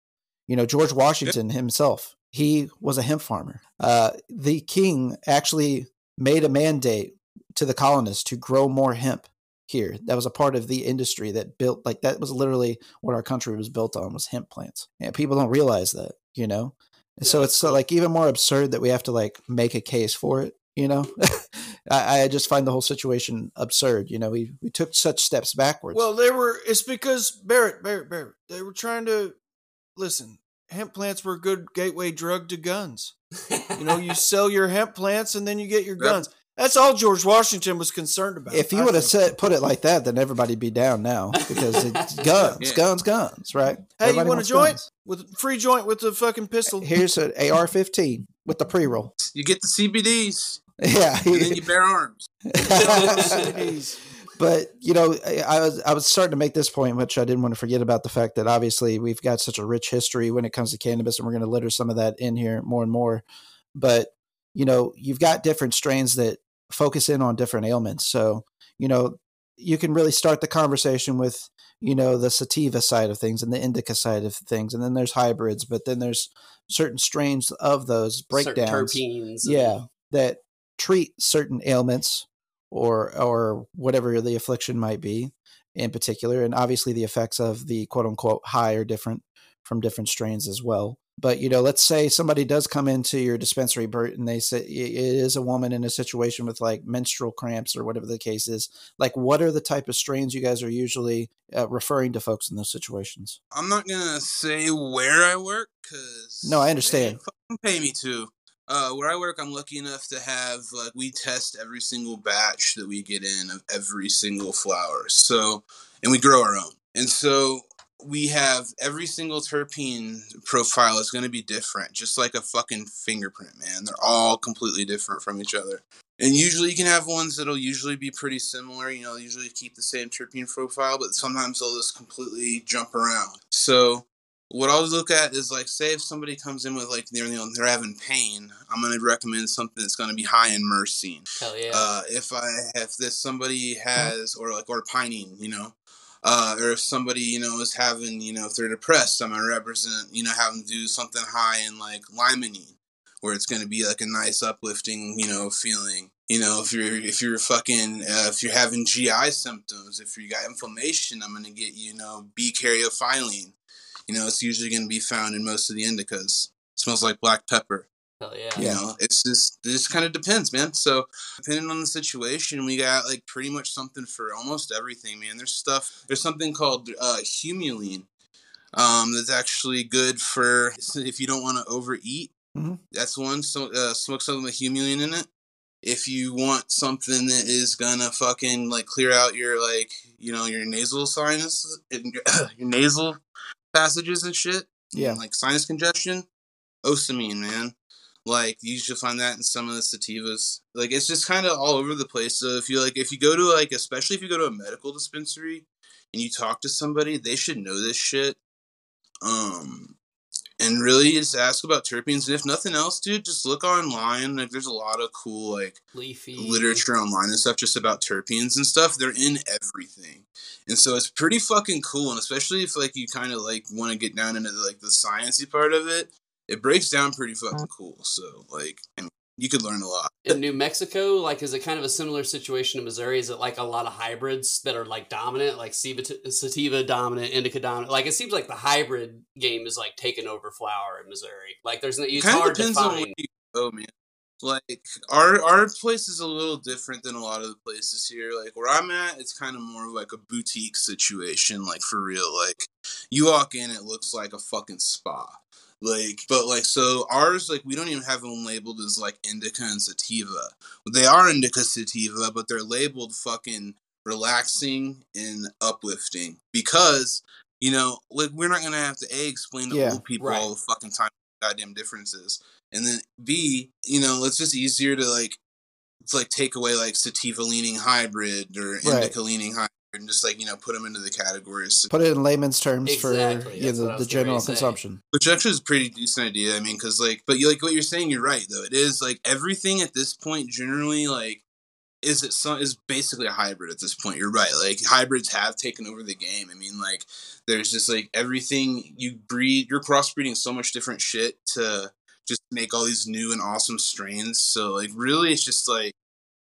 You know, George Washington himself, he was a hemp farmer. Uh, the king actually made a mandate to the colonists to grow more hemp here. That was a part of the industry that built like that was literally what our country was built on was hemp plants. And people don't realize that, you know. And so it's so, like even more absurd that we have to like make a case for it, you know. [laughs] I, I just find the whole situation absurd. You know, we we took such steps backwards. Well, they were. It's because Barrett, Barrett, Barrett. They were trying to listen. Hemp plants were a good gateway drug to guns. You know, you [laughs] sell your hemp plants and then you get your Yep. guns. That's all George Washington was concerned about. If you would have said put it like that, then everybody'd be down now because it's [laughs] guns, Yeah. guns, guns, right? Hey, you want a joint? guns. with free joint with the fucking pistol. Here's an AR-15 with the pre-roll. You get the CBDs, [laughs] Yeah, and then you bear arms. But you know, I, was I was starting to make this point, which I didn't want to forget about the fact that obviously we've got such a rich history when it comes to cannabis, and we're going to litter some of that in here more and more. But you know, you've got different strains that focus in on different ailments, so you know you can really start the conversation with you know the sativa side of things and the indica side of things, and then there's hybrids, but then there's certain strains of those breakdowns yeah that treat certain ailments or or whatever the affliction might be in particular and obviously the effects of the quote unquote high are different from different strains as well but you know let's say somebody does come into your dispensary Bert, and they say it is a woman in a situation with like menstrual cramps or whatever the case is like what are the type of strains you guys are usually uh, referring to folks in those situations I'm not gonna say where I work because No, I understand. pay me to. Uh, where I work, I'm lucky enough to have like we test every single batch that we get in of every single flower. So, and we grow our own, and so we have every single terpene profile is going to be different, just like a fucking fingerprint, man. They're all completely different from each other. And usually you can have ones that'll usually be pretty similar, you know, usually keep the same terpene profile, but sometimes they'll just completely jump around. So what I'll look at is like, say if somebody comes in with like they're you know they're having pain, I'm gonna recommend something that's gonna be high in myrcene. Hell yeah. Uh, if I if this somebody has or like or pinene, you know, uh, or if somebody you know is having you know if they're depressed, I'm gonna represent you know have them do something high in like limonene, where it's gonna be like a nice uplifting you know feeling. You know, if you're if you're fucking uh, if you're having GI symptoms, if you got inflammation, I'm gonna get you know B caryophyllene. You know, it's usually gonna be found in most of the indicas. smells like black pepper. Hell yeah. You know, it's just it just kind of depends, man. So depending on the situation, we got like pretty much something for almost everything, man. There's stuff. There's something called uh, humulene. Um, that's actually good for [laughs] if you don't want to overeat. Mhm. That's one. So uh, smoke something with humulene in it. If you want something that is gonna fucking like clear out your like you know your nasal sinus, [coughs] your nasal passages and shit, Yeah. and, like sinus congestion, ocimene, man. Like you should find that in some of the sativas. Like it's just kind of all over the place. So if you like, if you go to like, especially if you go to a medical dispensary and you talk to somebody, they should know this shit. Um, and really just ask about terpenes. And if nothing else, dude, just look online. Like there's a lot of cool like Leafly. literature online and stuff just about terpenes and stuff. They're in everything, and so it's pretty fucking cool. And especially if like you kind of like want to get down into like the sciencey part of it, it breaks down pretty fucking mm. cool. So like, and you could learn a lot. in New Mexico, like, is it kind of a similar situation to Missouri? Is it like a lot of hybrids that are like dominant, like sativa, sativa dominant, indica dominant? Like, it seems like the hybrid game is like taking over flower in Missouri. Like, there's no, it's kind of hard to depends on find. where you go, man. Like our our place is a little different than a lot of the places here. Like where I'm at, it's kind of more of like a boutique situation, like for real. Like you walk in, it looks like a fucking spa. Like, but like, so ours, like, we don't even have them labeled as like indica and sativa. They are indica sativa, but they're labeled fucking relaxing and uplifting because you know, like, we're not gonna have to a explain to Yeah, old people right. all the fucking time goddamn differences. And then B, you know, it's just easier to like it's like take away like sativa leaning hybrid or indica leaning hybrid and just like, you know, put them into the categories. Put it in layman's terms Exactly, for that's yeah, the, the general ready to say. consumption. Which actually is a pretty decent idea. I mean, because like, but you like what you're saying. You're right though. It is like everything at this point generally like is it some is basically a hybrid at this point. You're right. Like hybrids have taken over the game. I mean, like there's just like everything you breed. You're crossbreeding so much different shit to just make all these new and awesome strains. So like, really, it's just like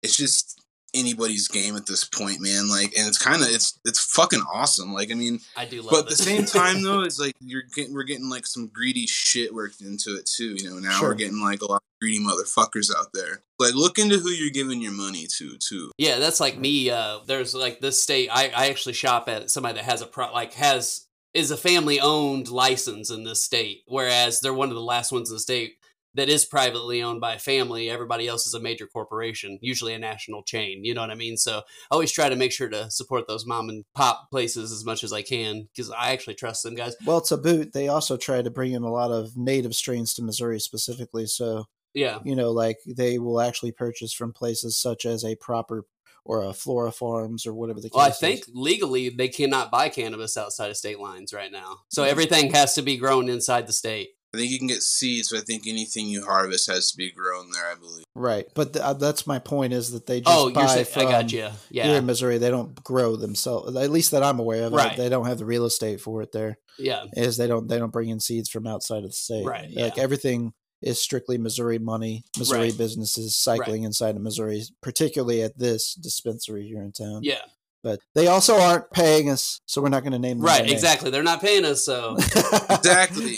it's just anybody's game at this point, man. Like, and it's kind of it's it's fucking awesome. Like, I mean, I do love but at the same time though [laughs] it's like you're getting we're getting like some greedy shit worked into it too you know now Sure. we're getting like a lot of greedy motherfuckers out there like look into who you're giving your money to too Yeah, that's like me. Uh, there's like this state. I, I actually shop at somebody that has a pro like has is a family owned license in this state, whereas they're one of the last ones in the state that is privately owned by a family. Everybody else is a major corporation, usually a national chain. You know what I mean? So I always try to make sure to support those mom and pop places as much as I can because I actually trust them guys. Well, to boot, they also try to bring in a lot of native strains to Missouri specifically. So, Yeah. you know, like they will actually purchase from places such as a proper or a Flora Farms or whatever the case Well, I is. think legally they cannot buy cannabis outside of state lines right now. So everything has to be grown inside the state. I think you can get seeds, but I think anything you harvest has to be grown there. I believe. Right. But th- uh, that's my point is that they just Oh, buy you're saying, from I got you. Yeah, here in Missouri. They don't grow themselves. At least that I'm aware of. Right. They don't have the real estate for it there. Yeah. Is they don't they don't bring in seeds from outside of the state. Right, Like yeah. everything is strictly Missouri money, Missouri Right. businesses cycling inside of Missouri, particularly at this dispensary here in town. Yeah. But they also aren't paying us, so we're not going to name them by Right. name. Exactly. They're not paying us. So. [laughs] Exactly.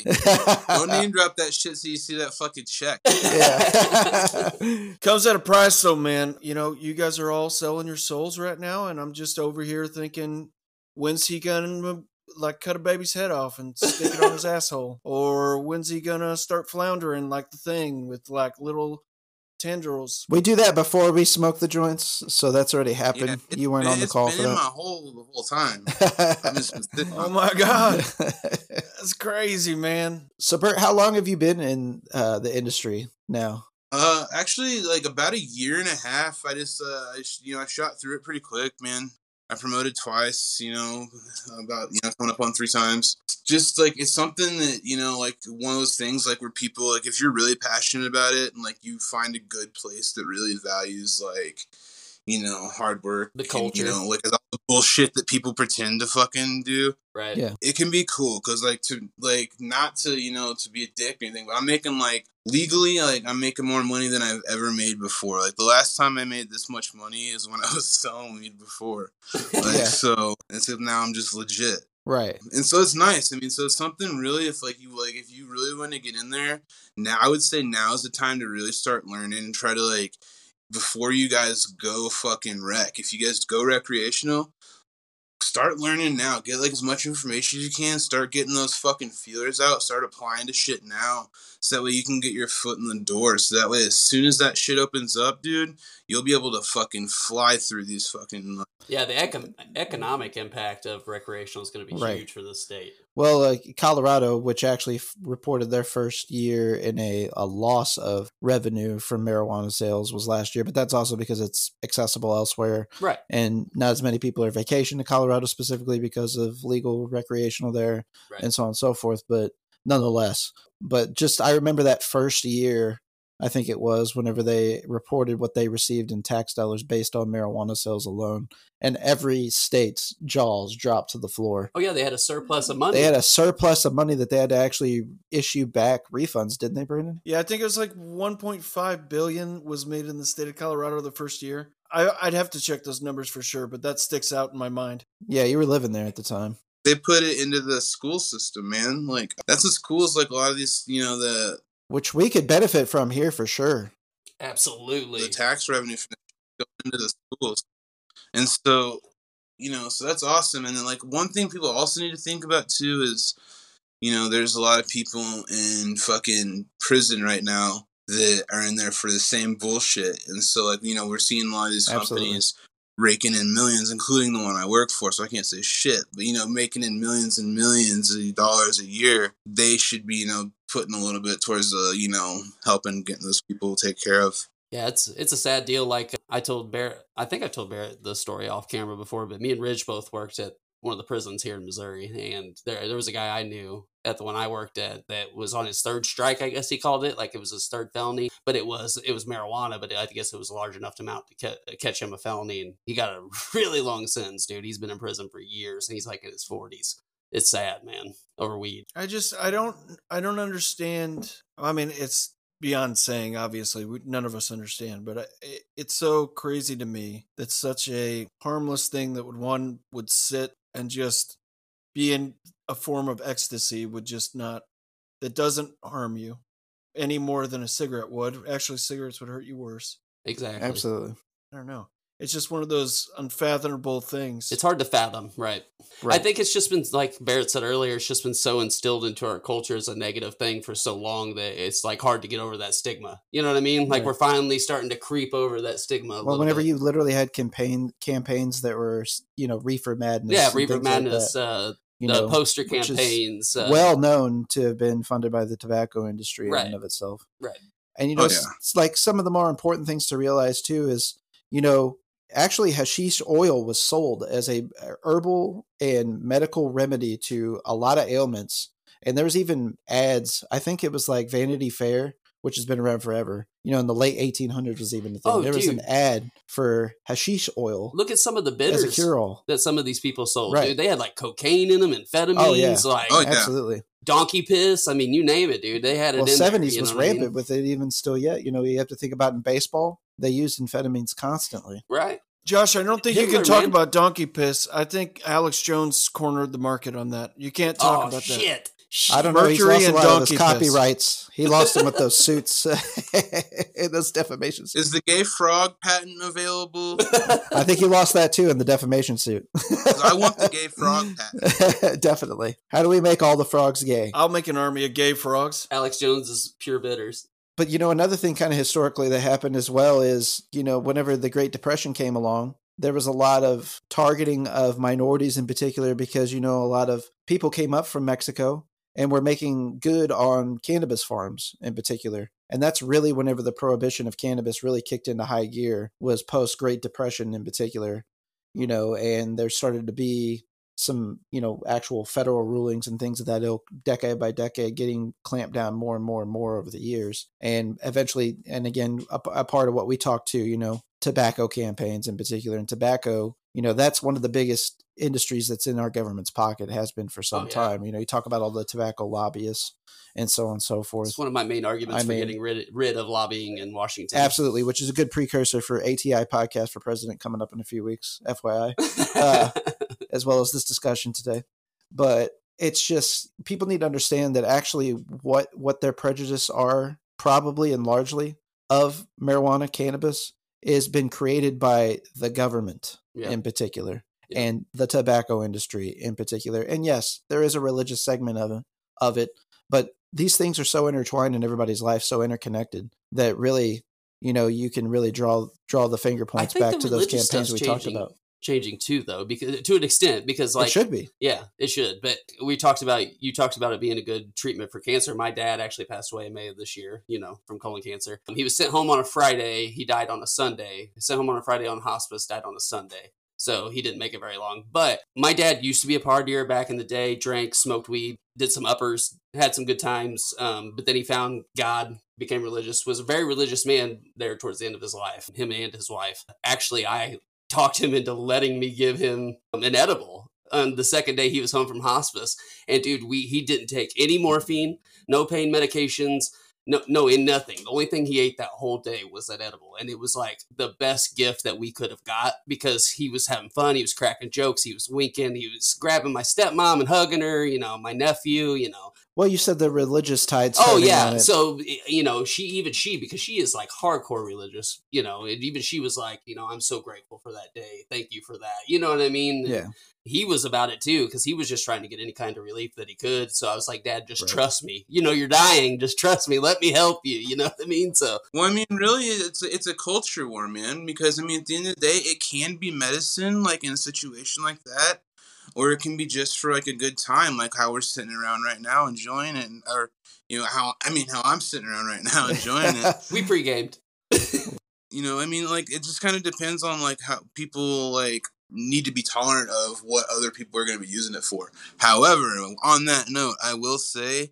Don't name drop that shit so you see that fucking check. yeah. [laughs] Comes at a price, though, man. You know, you guys are all selling your souls right now, and I'm just over here thinking, when's he gonna like cut a baby's head off and stick it on his [laughs] asshole, or when's he gonna start floundering like the thing with like little tendrils? we do that before we smoke the joints, so that's already happened. it- you weren't on the it's call been for in my that. hole the whole time. [laughs] I've just Oh my god, [laughs] that's crazy, man. so, Bert, how long have you been in uh, the industry now? Uh, actually, like about a year and a half. I just, uh, I, you know, I shot through it pretty quick, man. I promoted twice, you know, about you know coming up on three times. Just like it's something that you know, like one of those things, like where people, like if you're really passionate about it and like you find a good place that really values like, you know, hard work, The and, culture. you know, like all the bullshit that people pretend to fucking do Right. Yeah. it can be cool because like to like not to you know to be a dick or anything but i'm making like legally like i'm making more money than i've ever made before like the last time i made this much money is when [laughs] i was selling weed before [laughs] like Yeah. so and so now i'm just legit Right. and so it's nice i mean so it's something really if like you like if you really want to get in there now i would say now is the time to really start learning and try to like before you guys go fucking wreck if you guys go recreational start learning now. Get like as much information as you can. Start getting those fucking feelers out. Start applying to shit now. So that way you can get your foot in the door. So that way as soon as that shit opens up, dude, you'll be able to fucking fly through these fucking Yeah. The econ- economic impact of recreational is going to be Right. huge for the state. Well, uh, Colorado, which actually f- reported their first year in a, a loss of revenue from marijuana sales was last year, but that's also because it's accessible elsewhere Right. and not as many people are vacationing to Colorado specifically because of legal recreational there Right. and so on and so forth. But nonetheless, but just I remember that first year, I think it was whenever they reported what they received in tax dollars based on marijuana sales alone, and every state's jaws dropped to the floor. Oh yeah, they had a surplus of money. They had a surplus of money that they had to actually issue back refunds, didn't they, Brandon? Yeah, I think it was like 1.5 billion was made in the state of Colorado the first year. I, I'd have to check those numbers for sure, but that sticks out in my mind. Yeah, you were living there at the time. they put it into the school system, man. Like that's as cool as like a lot of these, you know, the Which we could benefit from here for sure. Absolutely. the tax revenue from that into the schools. And so, you know, so that's awesome. And then like one thing people also need to think about too is, you know, there's a lot of people in fucking prison right now that are in there for the same bullshit. And so like, you know, we're seeing a lot of these Absolutely. companies raking in millions, including the one I work for, so I can't say shit. But you know, making in millions and millions of dollars a year, they should be, you know, putting a little bit towards the, you know, helping getting those people take care of. Yeah, it's it's a sad deal. Like uh, I told Barrett, I think I told Barrett the story off camera before, but me and Ridge both worked at one of the prisons here in Missouri, and there there was a guy I knew at the one I worked at that was on his third strike. I guess he called it like it was his third felony, but it was it was marijuana, but I guess it was large enough to amount to ca- catch him a felony, and he got a [laughs] really long sentence, dude. He's been in prison for years, and he's like in his forties. It's sad, man, over weed. I just I don't I don't understand. I mean, it's beyond saying. Obviously, we, none of us understand, but I, it, it's so crazy to me that such a harmless thing that would one would sit and just be in a form of ecstasy would just not that doesn't harm you any more than a cigarette would. Actually, cigarettes would hurt you worse. Exactly. Absolutely. I don't know. It's just one of those unfathomable things. It's hard to fathom, right? right? I think it's just been like Barrett said earlier. It's just been so instilled into our culture as a negative thing for so long that it's like hard to get over that stigma. You know what I mean? Like Right. we're finally starting to creep over that stigma. A well, whenever bit. you literally had campaign campaigns that were, you know, reefer madness, yeah, and Reefer things like Madness, that, uh, you the know, poster campaigns, uh, well known to have been funded by the tobacco industry in and of itself. Right. And you know, Oh, s- yeah. it's like some of the more important things to realize too is, you know, actually hashish oil was sold as a uh, herbal and medical remedy to a lot of ailments. And there was even ads. I think it was like Vanity Fair, which has been around forever. You know, in the late 1800s was even a thing. Oh, there was an ad for hashish oil look at some of the as a bitters cure all. that some of these people sold. Right. Dude, they had like cocaine in them, amphetamines, Oh, yeah. like Oh, yeah. Absolutely. donkey piss. I mean, you name it, dude. They had it well, in there, seventies you was know what I mean? rampant with it even still yet. You know, you have to think about in baseball, they used amphetamines constantly. right? Josh, I don't think you can talk man. about donkey piss. I think Alex Jones cornered the market on that. You can't talk oh about that. shit! I don't know. He's Mercury lost a and lot of donkey his piss. copyrights. He [laughs] lost them with those suits, in [laughs] those defamation suits. Is the gay frog patent available? I think he lost that too in the defamation suit. I want the gay frog [laughs] patent. Definitely. How do we make all the frogs gay? I'll make an army of gay frogs. Alex Jones is pure bitters. But you know, another thing kind of historically that happened as well is, you know, whenever the Great Depression came along, there was a lot of targeting of minorities in particular because, you know, a lot of people came up from Mexico and were making good on cannabis farms in particular. And that's really whenever the prohibition of cannabis really kicked into high gear was post Great Depression in particular, you know, and there started to be some, you know, actual federal rulings and things of that ilk, decade by decade, getting clamped down more and more and more over the years. And eventually, and again, a, a part of what we talked to, you know, tobacco campaigns in particular, and tobacco, you know, that's one of the biggest industries that's in our government's pocket, has been for some Oh, yeah. time. You know, you talk about all the tobacco lobbyists and so on and so forth. It's one of my main arguments I for mean- getting rid rid of lobbying in Washington. Absolutely, which is a good precursor for ATI podcast for president coming up in a few weeks, FYI. Uh, [laughs] as well as this discussion today. But it's just people need to understand that actually what what their prejudice are probably and largely of marijuana cannabis is been created by the government yeah. in particular Yeah. and the tobacco industry in particular. And yes, there is a religious segment of it, of it, but these things are so intertwined in everybody's life, so interconnected that really, you know, you can really draw draw the finger points back to those campaigns we talked about. changing too though because to an extent because like it should be. yeah it should but we talked about you talked about it being a good treatment for cancer my dad actually passed away in may of this year you know from colon cancer he was sent home on a friday he died on a sunday sent home on a friday on hospice died on a sunday so he didn't make it very long but my dad used to be a partier back in the day drank smoked weed did some uppers had some good times um, but then he found god became religious was a very religious man there towards the end of his life him and his wife actually i talked him into letting me give him an edible on the second day he was home from hospice. And dude, we he didn't take any morphine, no pain medications, no no in nothing. The only thing he ate that whole day was that edible, and it was like the best gift that we could have got because he was having fun, he was cracking jokes, he was winking, he was grabbing my stepmom and hugging her, you know, my nephew, you know, Well, you said the religious tide. Oh yeah, so you know, she even she because she is like hardcore religious, you know, and even she was like, you know, I'm so grateful for that day. Thank you for that. You know what I mean? Yeah, He was about it too because he was just trying to get any kind of relief that he could. So I was like, Dad, just Right. trust me. You know, you're dying. Just trust me. Let me help you. You know what I mean? So Well, I mean, really, it's a, it's a culture war, man. Because I mean, at the end of the day, it can be medicine, like in a situation like that, or it can be just for like a good time, like how we're sitting around right now enjoying it, or you know how I mean how I'm sitting around right now [laughs] enjoying it. [laughs] we pre-gamed. You know, I mean, like it just kind of depends on like how people like need to be tolerant of what other people are going to be using it for. However, on that note, I will say.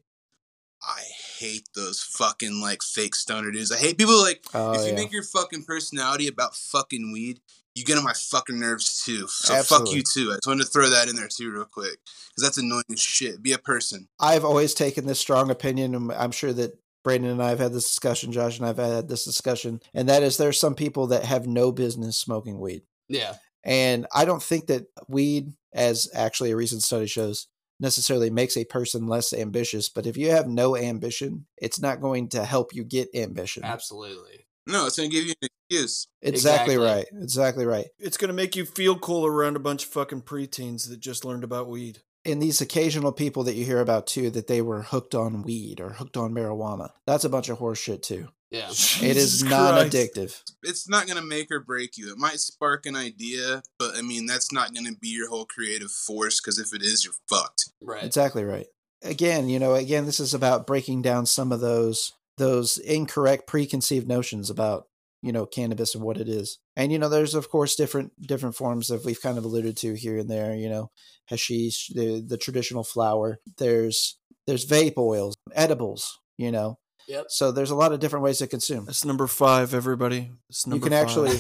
I hate those fucking like fake stoner dudes. I hate people like oh, if you yeah. make your fucking personality about fucking weed, you get on my fucking nerves too. So Absolutely. fuck you too. I just wanted to throw that in there too, real quick, because that's annoying as shit. Be a person. I've always taken this strong opinion, and I'm sure that Brandon and I have had this discussion. Josh and I've had this discussion, and that is there's some people that have no business smoking weed, Yeah. And I don't think that weed, as actually a recent study shows, necessarily makes a person less ambitious. But if you have no ambition, it's not going to help you get ambition. Absolutely. No, it's gonna give you an excuse. Exactly, Exactly. right. Exactly right. It's going to make you feel cool around a bunch of fucking preteens that just learned about weed. And these occasional people that you hear about too, that they were hooked on weed or hooked on marijuana. That's a bunch of horseshit too. Yeah. It is Jesus non Christ. addictive. It's not gonna make or break you. It might spark an idea, but I mean that's not gonna be your whole creative force. Because if it is, you're fucked. Right. Exactly right. Again, you know, again, this is about breaking down some of those those incorrect preconceived notions about you know cannabis and what it is. And you know, there's of course different different forms that we've kind of alluded to here and there. You know, hashish, the the traditional flower. There's there's vape oils, edibles. You know, Yep. so there's a lot of different ways to consume. That's number five, everybody. That's You can five. actually.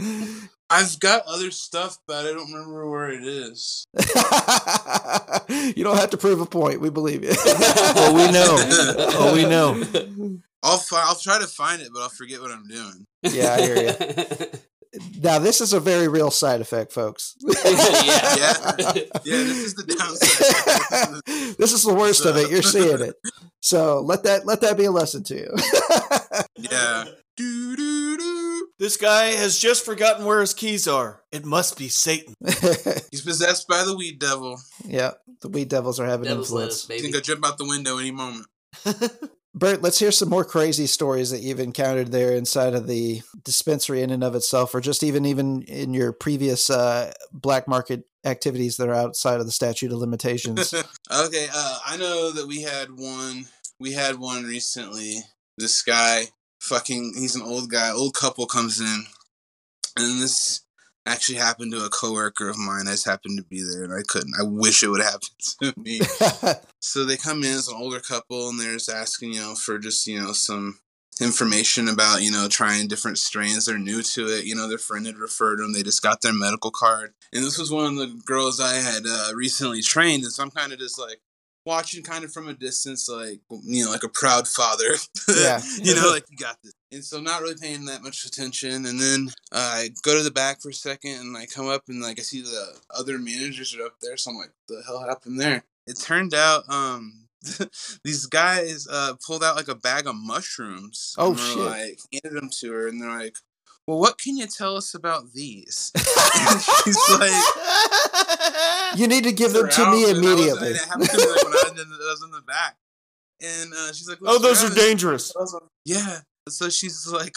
[laughs] [laughs] I've got other stuff, but I don't remember where it is. [laughs] you don't have to prove a point. We believe you. Oh, we know. Oh, we know. I'll fi- I'll try to find it, but I'll forget what I'm doing. Yeah, I hear you. [laughs] Now, this is a very real side effect, folks. [laughs] yeah. Yeah. Yeah, this is the downside. [laughs] this is the worst of it. You're seeing it. So let that let that be a lesson to you. yeah. Doo, doo, doo. This guy has just forgotten where his keys are. It must be Satan. He's possessed by the weed devil. yeah, the weed devils are having Devil's influence. lettuce, He's baby. gonna jump out the window any moment. Bert, let's hear some more crazy stories that you've encountered there inside of the dispensary in and of itself, or just even even in your previous uh, black market activities that are outside of the statute of limitations. [laughs] okay, uh, I know that we had one. We had one recently. This guy, fucking, he's an old guy. Old couple comes in, and this actually happened to a coworker of mine. I just happened to be there, and I couldn't. I wish it would happen [laughs] to me. [laughs] so they come in as an older couple, and they're just asking, you know, for just you know some information about you know trying different strains. They're new to it. You know, their friend had referred them. They just got their medical card, and this was one of the girls I had uh, recently trained, and so I'm kind of just like watching kind of from a distance like you know like a proud father [laughs] Yeah. you know like you got this and so not really paying that much attention and then uh, i go to the back for a second and i come up and like i see the other managers are up there so i'm like the hell happened there it turned out um [laughs] these guys uh pulled out like a bag of mushrooms Oh, and shit. like handed them to her and they're like well what can you tell us about these [laughs] [laughs] she's like you need to give them to me was- immediately. and it happened to me like when I was [laughs] in the, I was in the back and uh, she's like oh, those are dangerous. Like, yeah. So she's like,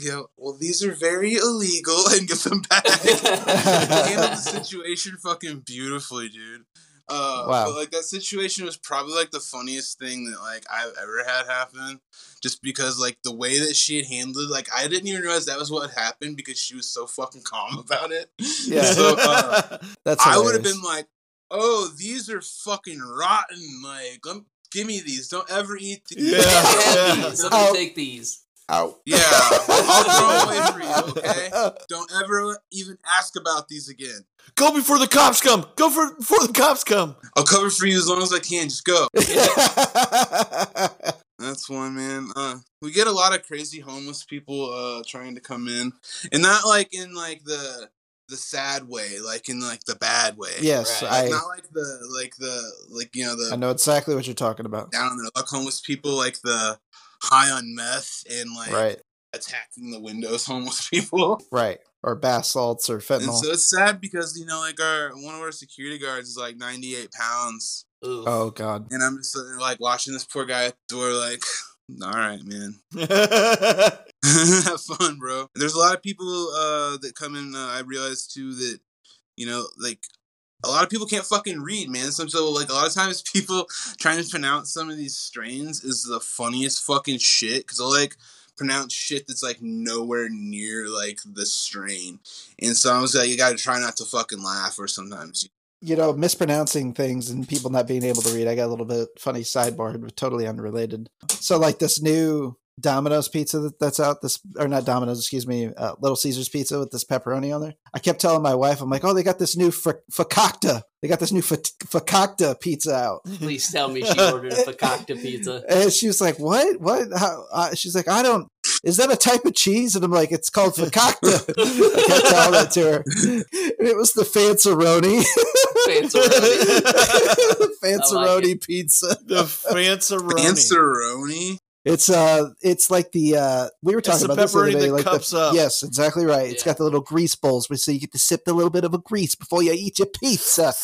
you know, well, these are very illegal and gives them back. Handled the situation fucking beautifully, dude. Uh, Wow. But like that situation was probably like the funniest thing that like I've ever had happen, just because like the way that she had handled, like I didn't even realize that was what happened because she was so fucking calm [laughs] about it. Yeah. So uh, [laughs] That's I would have been like, oh, these are fucking rotten. Like, lem- give me these. Don't ever eat [laughs] these. Yeah. Yeah, Yeah. Let me take these. Out. Yeah, I'll throw away for you, okay? Don't ever even ask about these again. Go before the cops come. Go for before the cops come. I'll cover for you as long as I can. Just go. [laughs] That's one, man. Uh, we get a lot of crazy homeless people uh, trying to come in, and not like in like the the sad way, like in like the bad way. yes, Right. I not like the like the like you know the I know exactly what you're talking about. down on their luck homeless people, like the high on meth and like Right, attacking the windows [laughs] homeless people. right. Or bath salts or And fentanyl. so it's sad because you know, like our one of our security guards is like ninety eight pounds, Ooh. oh God. and I'm just like watching this poor guy at the door, like, [laughs] all right, man, [laughs] [laughs] have fun, bro. There's a lot of people uh, that come in. Uh, I realize too that you know, like a lot of people can't fucking read, man. Some so like a lot of times people trying to pronounce some of these strains is the funniest fucking shit because like pronounce shit that's like nowhere near like the strain, and so I was like, you got to try not to fucking laugh, or sometimes You know, mispronouncing things and people not being able to read. I got a little bit funny sidebar, but totally unrelated. So, like this new Domino's pizza that, that's out, this or not Domino's, excuse me, uh, Little Caesars pizza with this pepperoni on there. I kept telling my wife, I'm like, oh, they got this new f- fakakta. They got this new f- fakakta pizza out. Please tell me she ordered a fakakta pizza. [laughs] And she was like, "What? What?" How? Uh, she's like, "I don't. Is that a type of cheese?" And I'm like, "It's called fakakta." [laughs] I kept telling that to her, and it was the fanceroni, Fanceroni. [laughs] fanceroni pizza. the fanceroni. Panzeroni. It's uh, it's like the uh, we were talking the about this the other pepperoni day. Like cups the, up. yes, exactly right. It's got the little grease bowls, so you get to sip a little bit of a grease before you eat your pizza. [laughs]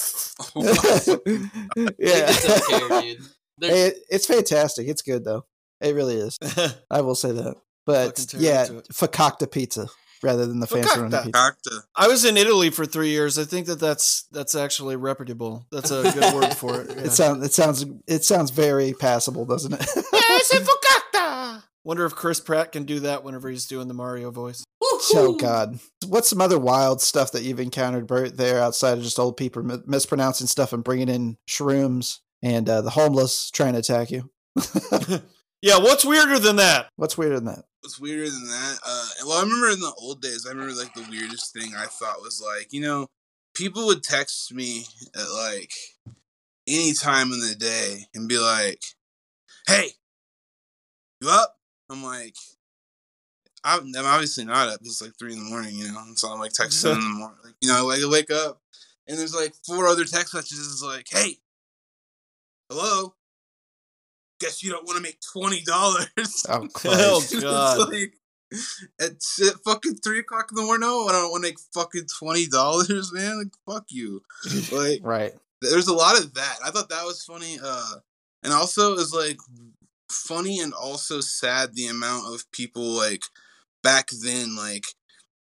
[laughs] Yeah, They just don't care, dude. It- it's fantastic. It's good though. It really is. [laughs] I will say that. But yeah, it. pizza rather than the fancy running pizza. Doctor. I was in Italy for three years. I think that that's that's actually reputable. That's a good [laughs] word for it. It sounds it sounds it sounds very passable, doesn't it? [laughs] [laughs] Wonder if Chris Pratt can do that whenever he's doing the Mario voice. oh God! What's some other wild stuff that you've encountered, Bert? There outside of just old people mi- mispronouncing stuff and bringing in shrooms and uh, the homeless trying to attack you. Yeah, what's weirder than that? What's weirder than that? What's weirder than that? Uh, well, I remember in the old days, I remember like the weirdest thing I thought was like, you know, people would text me at like any time in the day and be like, "Hey, you up?" I'm like, I'm, I'm obviously not up. It's like three in the morning, you know, and so I'm like texting in the [laughs] morning, like, you know, like I wake up and there's like four other text messages like, "Hey, hello." Guess you don't want to make twenty dollars. Oh, [laughs] Oh, Christ. It's God. like, it's at fucking three o'clock in the morning. No, I don't want to make fucking twenty dollars, [laughs] man. Like, fuck you. [laughs] Like, right. there's a lot of that. I thought that was funny. Uh, and also it was like funny and also sad the amount of people like back then, like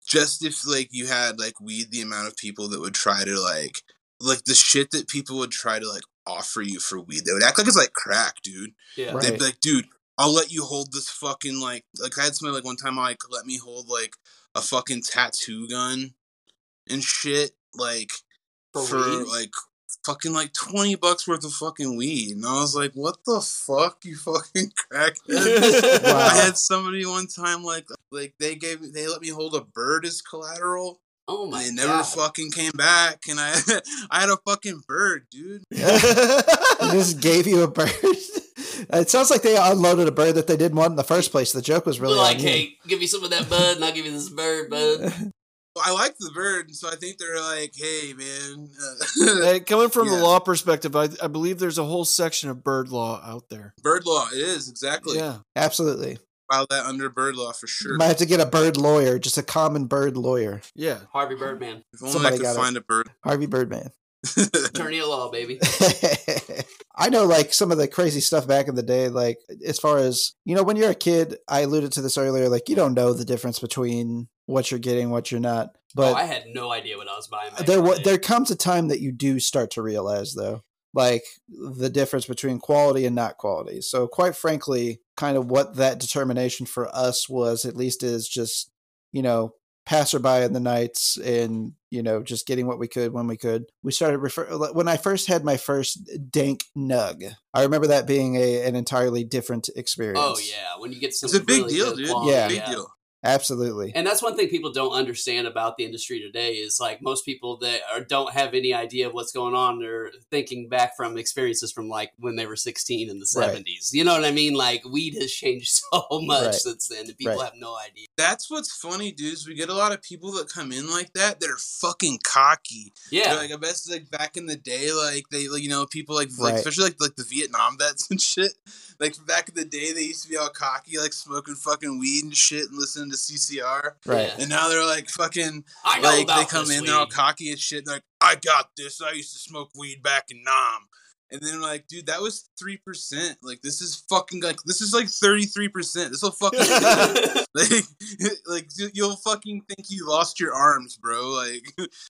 just if like you had like weed, the amount of people that would try to like like the shit that people would try to like offer you for weed. They would act like it's like crack, dude. yeah. Right. They'd be like, dude, I'll let you hold this fucking like like I had somebody like one time like let me hold like a fucking tattoo gun and shit like For for, like fucking like twenty bucks worth of fucking weed. And I was like, what the fuck, you fucking [laughs] crackhead. [laughs] Wow. I had somebody one time like like they gave me they let me hold a bird as collateral. Oh and my they never god. fucking came back and I [laughs] I had a fucking bird, dude. [laughs] They just gave you a bird. [laughs] it sounds like they unloaded a bird that they didn't want in the first place. The joke was really like, hey, give me some of that bud, and I'll give you this bird, bud. I like the bird, so I think they're like, "Hey, man, uh, Hey, coming from the law perspective, I, I believe there's a whole section of bird law out there. bird law." It is exactly. Yeah. Absolutely. File that under bird law for sure. You might have to get a bird lawyer, just a common bird lawyer. Yeah. Harvey Birdman, if only somebody I could got it. find a bird. Harvey Birdman. [laughs] attorney at law, baby. [laughs] I know like some of the crazy stuff back in the day, like as far as you know, when you're a kid, I alluded to this earlier, like you don't know the difference between what you're getting, what you're not. But oh, I had no idea what I was buying. There in the wa- day. there comes a time that you do start to realize though like the difference between quality and not quality so quite frankly kind of what that determination for us was at least is just you know passerby in the nights and you know just getting what we could when we could we started refer when i first had my first dank nug i remember that being a an entirely different oh, experience Oh yeah, when you get some It's a big really deal, dude. quality, Yeah. big deal. Absolutely And that's one thing people don't understand about the industry today is like most people that are, don't have any idea of what's going on. They're thinking back from experiences from like when they were 16 in the Right. 70s. You know what I mean? Like weed has changed [laughs] so much Right. since then, and people Right. have no idea. That's what's funny, dudes. We get a lot of people that come in like that that are fucking cocky. Yeah. They're like I bet like back in the day, like they like you know people like, like Right. especially like like the Vietnam vets and [laughs] shit. Like back in the day, they used to be all cocky, like smoking fucking weed and shit and listening to CCR. right And now they're like fucking I know like they come this in, they're all cocky and shit. And they're like, I got this. I used to smoke weed back in Nam. And then like, dude, that was three percent. Like this is fucking like this is like thirty three percent. This will fucking [laughs] [laughs] like [laughs] like you- you'll fucking think you lost your arms, bro. Like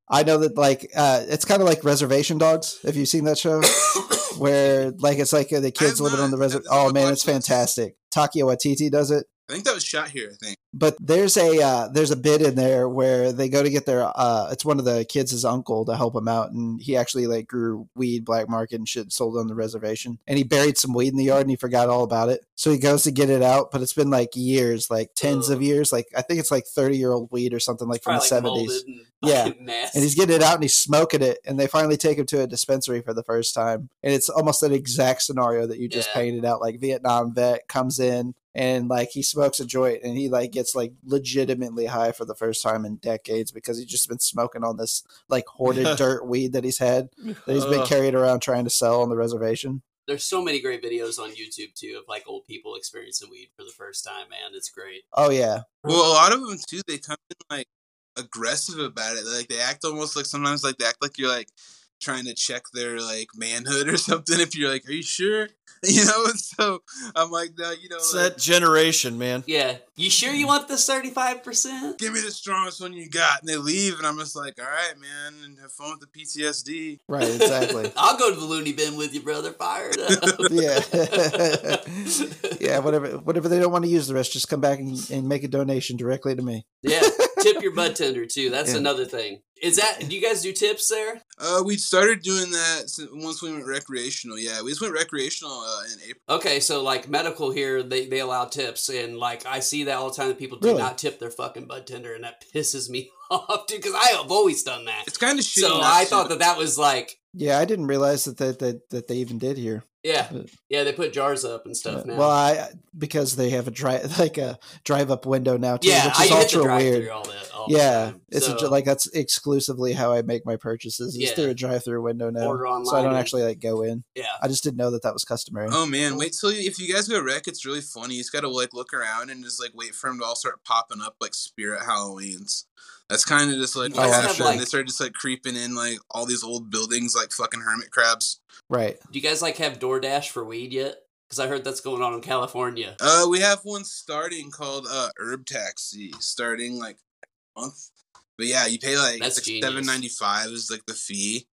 I know that like uh, it's kind of like Reservation Dogs. Have you seen that show? [coughs] Where like it's like uh, the kids living on the reservation. Oh man, it's fantastic. Taika Waititi does it. I think that was shot here. I think. But there's a uh, there's a bit in there where they go to get their uh, it's one of the kids' his uncle to help him out, and he actually like grew weed black market and shit sold on the reservation, and he buried some weed in the yard and he forgot all about it. So he goes to get it out, but it's been like years, like tens of years, like I think it's like thirty year old weed or something like from the Probably like seventies. Yeah. fucking nasty. and he's getting it out and he's smoking it and they finally take him to a dispensary for the first time and it's almost an exact scenario that you just Yeah. painted out like vietnam vet comes in and like he smokes a joint and he like gets like legitimately high for the first time in decades because he's just been smoking on this like hoarded [laughs] dirt weed that he's had that he's been Ugh. carried around trying to sell on the reservation There's so many great videos on YouTube too of like old people experiencing weed for the first time. Man, it's great. Oh yeah, Well, a lot of them too, they come in like aggressive about it. Like they act almost like sometimes like they act like you're like trying to check their like manhood [laughs] or something. If you're like, are you sure? [laughs] You know. So I'm like, no, you know, It's like, that generation, man. Yeah, you sure you want this thirty five percent? give me the strongest one you got, and they leave, and I'm just like, all right, man, and have fun with the PTSD. right, exactly. [laughs] I'll go to the loony bin with you, brother. Fire it up. yeah, yeah. Whatever, whatever they don't want to use the rest, just come back and, and make a donation directly to me. yeah. Tip your bud tender too. That's Yeah. another thing. Is that? Do you guys do tips there? Uh, we started doing that once we went recreational. Yeah, we just went recreational uh, in April. Okay, so like medical here, they, they allow tips, and like I see that all the time. That people do Really? not tip their fucking bud tender, and that [laughs] pisses me [laughs] off, dude. Because I have always done that. It's kind of shitty. So I thought that that was like, Yeah, I didn't realize that that that, that they even did here. yeah, But- yeah. They put jars up and stuff now. Well, I because they have a drive [laughs] like a drive up window now too, yeah, which I is hit the ultra weird. all that. All the Yeah, time. it's a, like that's exclusively how I make my purchases is Yeah. through a drive through window now. order online. So I don't and- actually like go in. Yeah. I just didn't know that that was customary. Oh man, wait till you, if you guys go wreck, it's really funny. You just gotta like look around and just like wait for them to all start popping up like spirit Halloweens. That's kind of just like You what guys happened. like- they started just like creeping in like all these old buildings like fucking hermit crabs. Right. Do you guys like have DoorDash for weed yet? Because I heard that's going on in California. Uh, we have one starting called uh Herb Taxi, starting like month. But yeah, you pay like, That's like seven ninety five is like the fee,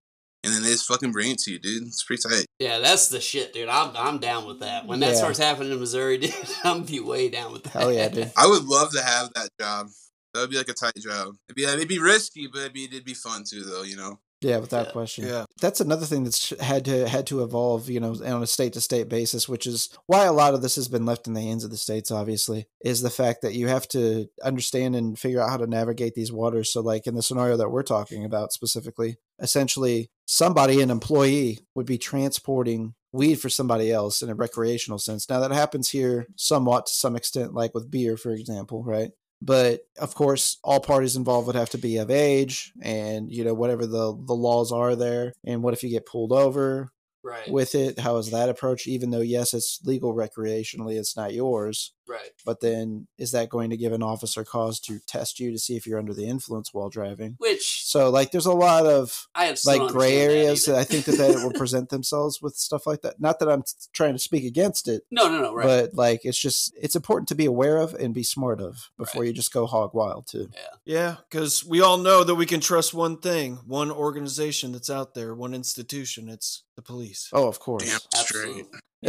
and then they just fucking bring it to you, dude. It's pretty tight. Yeah, that's the shit, dude. I'm I'm down with that. When that Yeah. starts happening in Missouri, [laughs] dude, I'm be way down with that. Hell yeah, dude. I would love to have that job. That would be like a tight job. It'd be it'd be risky, but it'd be it'd be fun too, though. You know. Yeah, without Yeah. question. Yeah. That's another thing that's had to had to evolve, you know, on a state to state basis, which is why a lot of this has been left in the hands of the states. Obviously, is the fact that you have to understand and figure out how to navigate these waters. So, like in the scenario that we're talking about specifically, essentially, somebody, an employee, would be transporting weed for somebody else in a recreational sense. Now that happens here somewhat to some extent, like with beer, for example, right? But of course, all parties involved would have to be of age, and you know whatever the the laws are there. And what if you get pulled over Right. with it? How is that approach? Even though yes, it's legal recreationally, it's not yours. Right. But then, is that going to give an officer cause to test you to see if you're under the influence while driving? Which So, like, there's a lot of I have like gray understand that areas that. I think that they will [laughs] present themselves with stuff like that. Not that I'm trying to speak against it, No, no, no. Right. but like it's just it's important to be aware of and be smart of before Right. you just go hog wild too. Yeah, Yeah, because we all know that we can trust one thing, one organization that's out there, one institution. It's the police. Oh, of course. Damn straight. [laughs]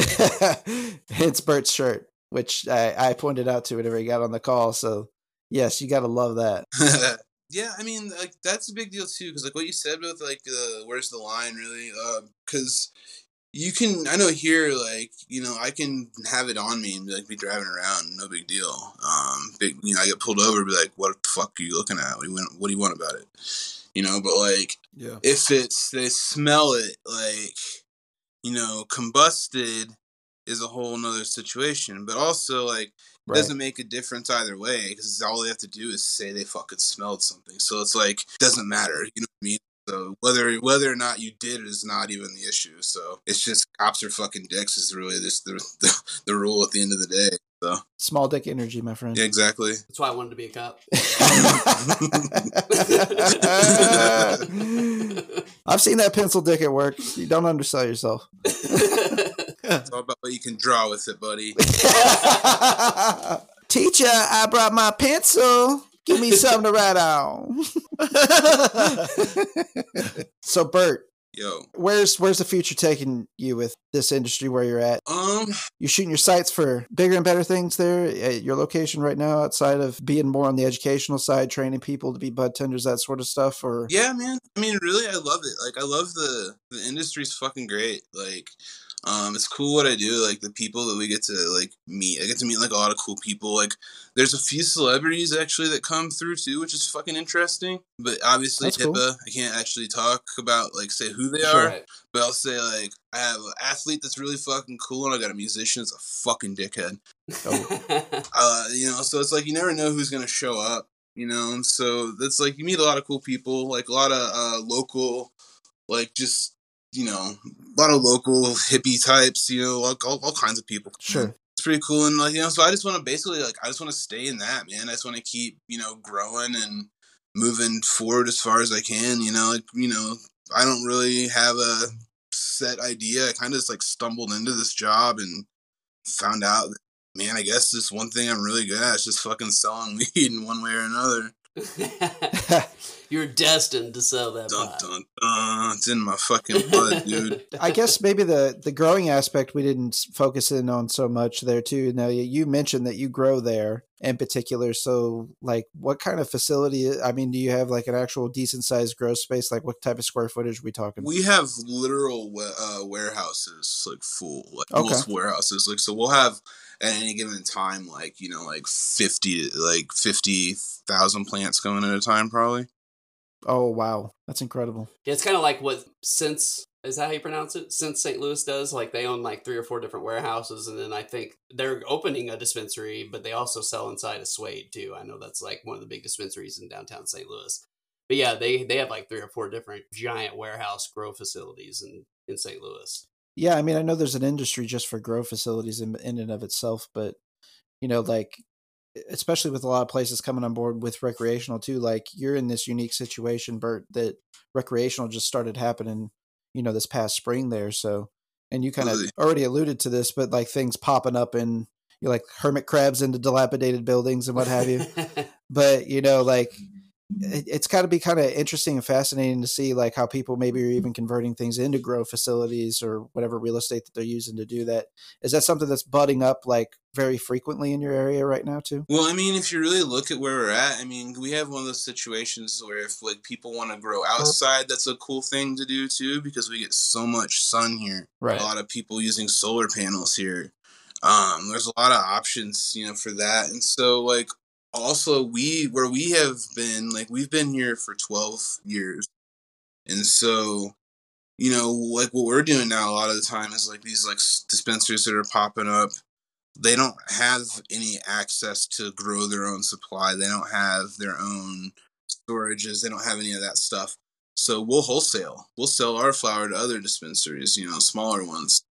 It's Bert's shirt, which I, I pointed out to whenever he got on the call. So yes, you got to love that. [laughs] yeah, I mean, like that's a big deal too, because like what you said with like uh, where's the line really? Because you can, I know here, like you know, I can have it on me and like be driving around, no big deal. Um, big, you know, I get pulled over, be like, what the fuck are you looking at? What do you want? What do you want about it? You know, but like Yeah. if it's they smell it like you know combusted is a whole nother situation but also like it Right. doesn't make a difference either way because all they have to do is say they fucking smelled something so it's like doesn't matter you know what i mean so whether whether or not you did is not even the issue so it's just cops are fucking dicks is really just the, the, the rule at the end of the day so Small dick energy, my friend. yeah exactly That's why I wanted to be a cop. [laughs] [laughs] I've seen that pencil dick at work. You don't undersell yourself. [laughs] it's all about what you can draw with it buddy [laughs] Teacher, I brought my pencil. Give me something to write on. [laughs] so, Bert, yo where's where's the future taking you with this industry where you're at? um You're shooting your sights for bigger and better things there at your location right now, outside of being more on the educational side, training people to be bud tenders, that sort of stuff. Or Yeah, man. I mean, really, I love it. Like, I love the the industry's fucking great. Like, um, it's cool what I do. Like the people that we get to like meet. I get to meet like a lot of cool people. Like, there's a few celebrities actually that come through too, which is fucking interesting. But obviously, That's cool. I can't actually talk about like say who they are. Right. But I'll say like I have an athlete that's really fucking cool, and I got a musician that's a fucking dickhead. [laughs] Uh, you know, so it's like you never know who's gonna show up. You know, and so that's like you meet a lot of cool people, like a lot of uh, local, like just you know, a lot of local hippie types, you know, all, all, all kinds of people. Sure. It's pretty cool. And, like, you know, so I just want to basically, like, I just want to stay in that, man. I just want to keep, you know, growing and moving forward as far as I can, you know, like, you know, I don't really have a set idea. I kind of just like stumbled into this job and found out that, man, I guess this one thing I'm really good at is just fucking selling [laughs] weed in one way or another. [laughs] [laughs] You're destined to sell that Dun pot. dun dun. It's in my fucking blood, [laughs] dude. I guess maybe the the growing aspect we didn't focus in on so much there too. Now you- you mentioned that you grow there in particular. So like, what kind of facility? I mean, do you have like an actual decent sized grow space? Like, what type of square footage are we talking? We have literal uh, warehouses, like full, like Okay. most warehouses. Like so, we'll have at any given time, like you know, like fifty, like fifty thousand plants going at a time, probably. Oh wow, that's incredible. Yeah, it's kind of like what since is that how you pronounce it? Since St. Louis does, like they own like three or four different warehouses, and then I think they're opening a dispensary, but they also sell inside a Swade too. I know that's like one of the big dispensaries in downtown St. Louis. But yeah, they they have like three or four different giant warehouse grow facilities in in St. Louis. Yeah, I mean, I know there's an industry just for grow facilities in, in and of itself, but you know, like especially with a lot of places coming on board with recreational too. Like you're in this unique situation, Bert, that recreational just started happening, you know, this past spring there. So, and you kind of already alluded to this, but like things popping up in you like hermit crabs into dilapidated buildings and what have you. [laughs] but you know, like it, it's got to be kind of interesting and fascinating to see like how people maybe are even converting things into grow facilities or whatever real estate that they're using to do that. Is that something that's budding up like very frequently in your area right now too? Well, I mean, if you really look at where we're at, I mean, we have one of those situations where if like people want to grow outside, that's a cool thing to do too because we get so much sun here. Right. A lot of people using solar panels here. Um, there's a lot of options, you know, for that, and so like also we where we have been like we've been here for 12 years, and so you know like what we're doing now a lot of the time is like these like dispensers that are popping up they don't have any access to grow their own supply. They don't have their own storages. They don't have any of that stuff. So we'll wholesale. We'll sell our flour to other dispensaries, you know, smaller ones.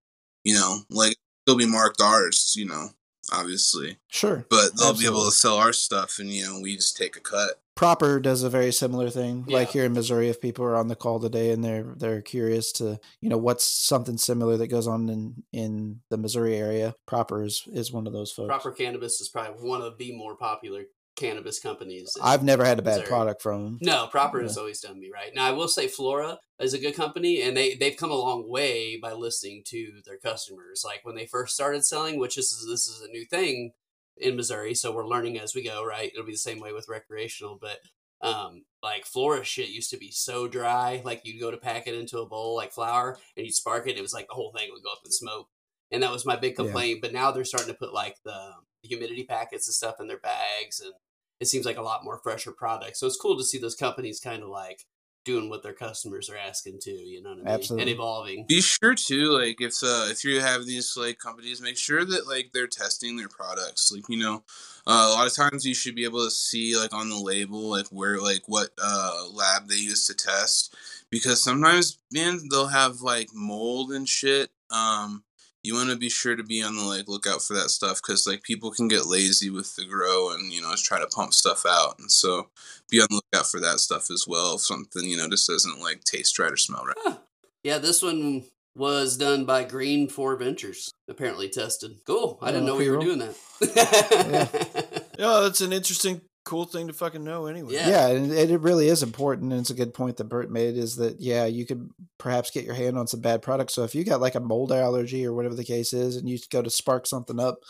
You know, like they'll be marked ours, you know, obviously. Sure. But they'll be able to sell our stuff and, you know, we just take a cut. Proper does a very similar thing. Like here in Missouri, if people are on the call today and they're they're curious to, you know, what's something similar that goes on in in the Missouri area, Proper is is one of those folks. Proper Cannabis is probably one of the more popular cannabis companies. I've never had a bad Missouri. product from them. No, Proper Yeah. has always done me right. Now I will say Flora is a good company, and they they've come a long way by listening to their customers. Like when they first started selling, which is this is a new thing in Missouri, so we're learning as we go. Right, it'll be the same way with recreational, but um, like Flora shit used to be so dry. Like you'd go to pack it into a bowl like flour, and you'd spark it. And it was like the whole thing would go up in smoke, and that was my big Yeah. complaint. But now they're starting to put like the humidity packets and stuff in their bags and it seems like a lot more fresher product. So it's cool to see those companies kind of like doing what their customers are asking to, You know what I mean? Absolutely. And evolving. Be sure to like if uh, if you have these like companies, make sure that like they're testing their products. Like you know, uh, a lot of times you should be able to see like on the label like where like what uh, lab they use to test, because sometimes man they'll have like mold and shit. Um, you want to be sure to be on the like lookout for that stuff because like people can get lazy with the grow and you know just try to pump stuff out, and so be on the lookout for that stuff as well. If something you know just doesn't like taste right or smell right. Huh. Yeah, this one was done by Green Four Ventures. Apparently tested. Cool. I didn't Oh, know we were doing that. [laughs] Yeah, that's an interesting, cool thing to fucking know anyway. Yeah. Yeah, and it, it really is important, and it's a good point that Bert made. Is that yeah, you could perhaps get your hand on some bad products. So if you got like a mold allergy or whatever the case is, and you go to spark something up,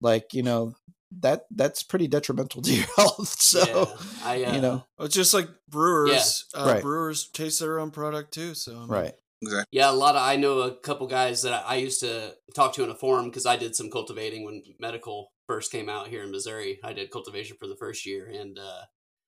like you know that that's pretty detrimental to your [laughs] health. So Yeah, I, uh, you know, It's just like brewers. Uh, Right. Brewers taste their own product too. So I mean, right? Exactly. Yeah, a lot of I know a couple guys that I used to talk to in a forum because I did some cultivating when medical first came out here in Missouri. I did cultivation for the first year, and uh,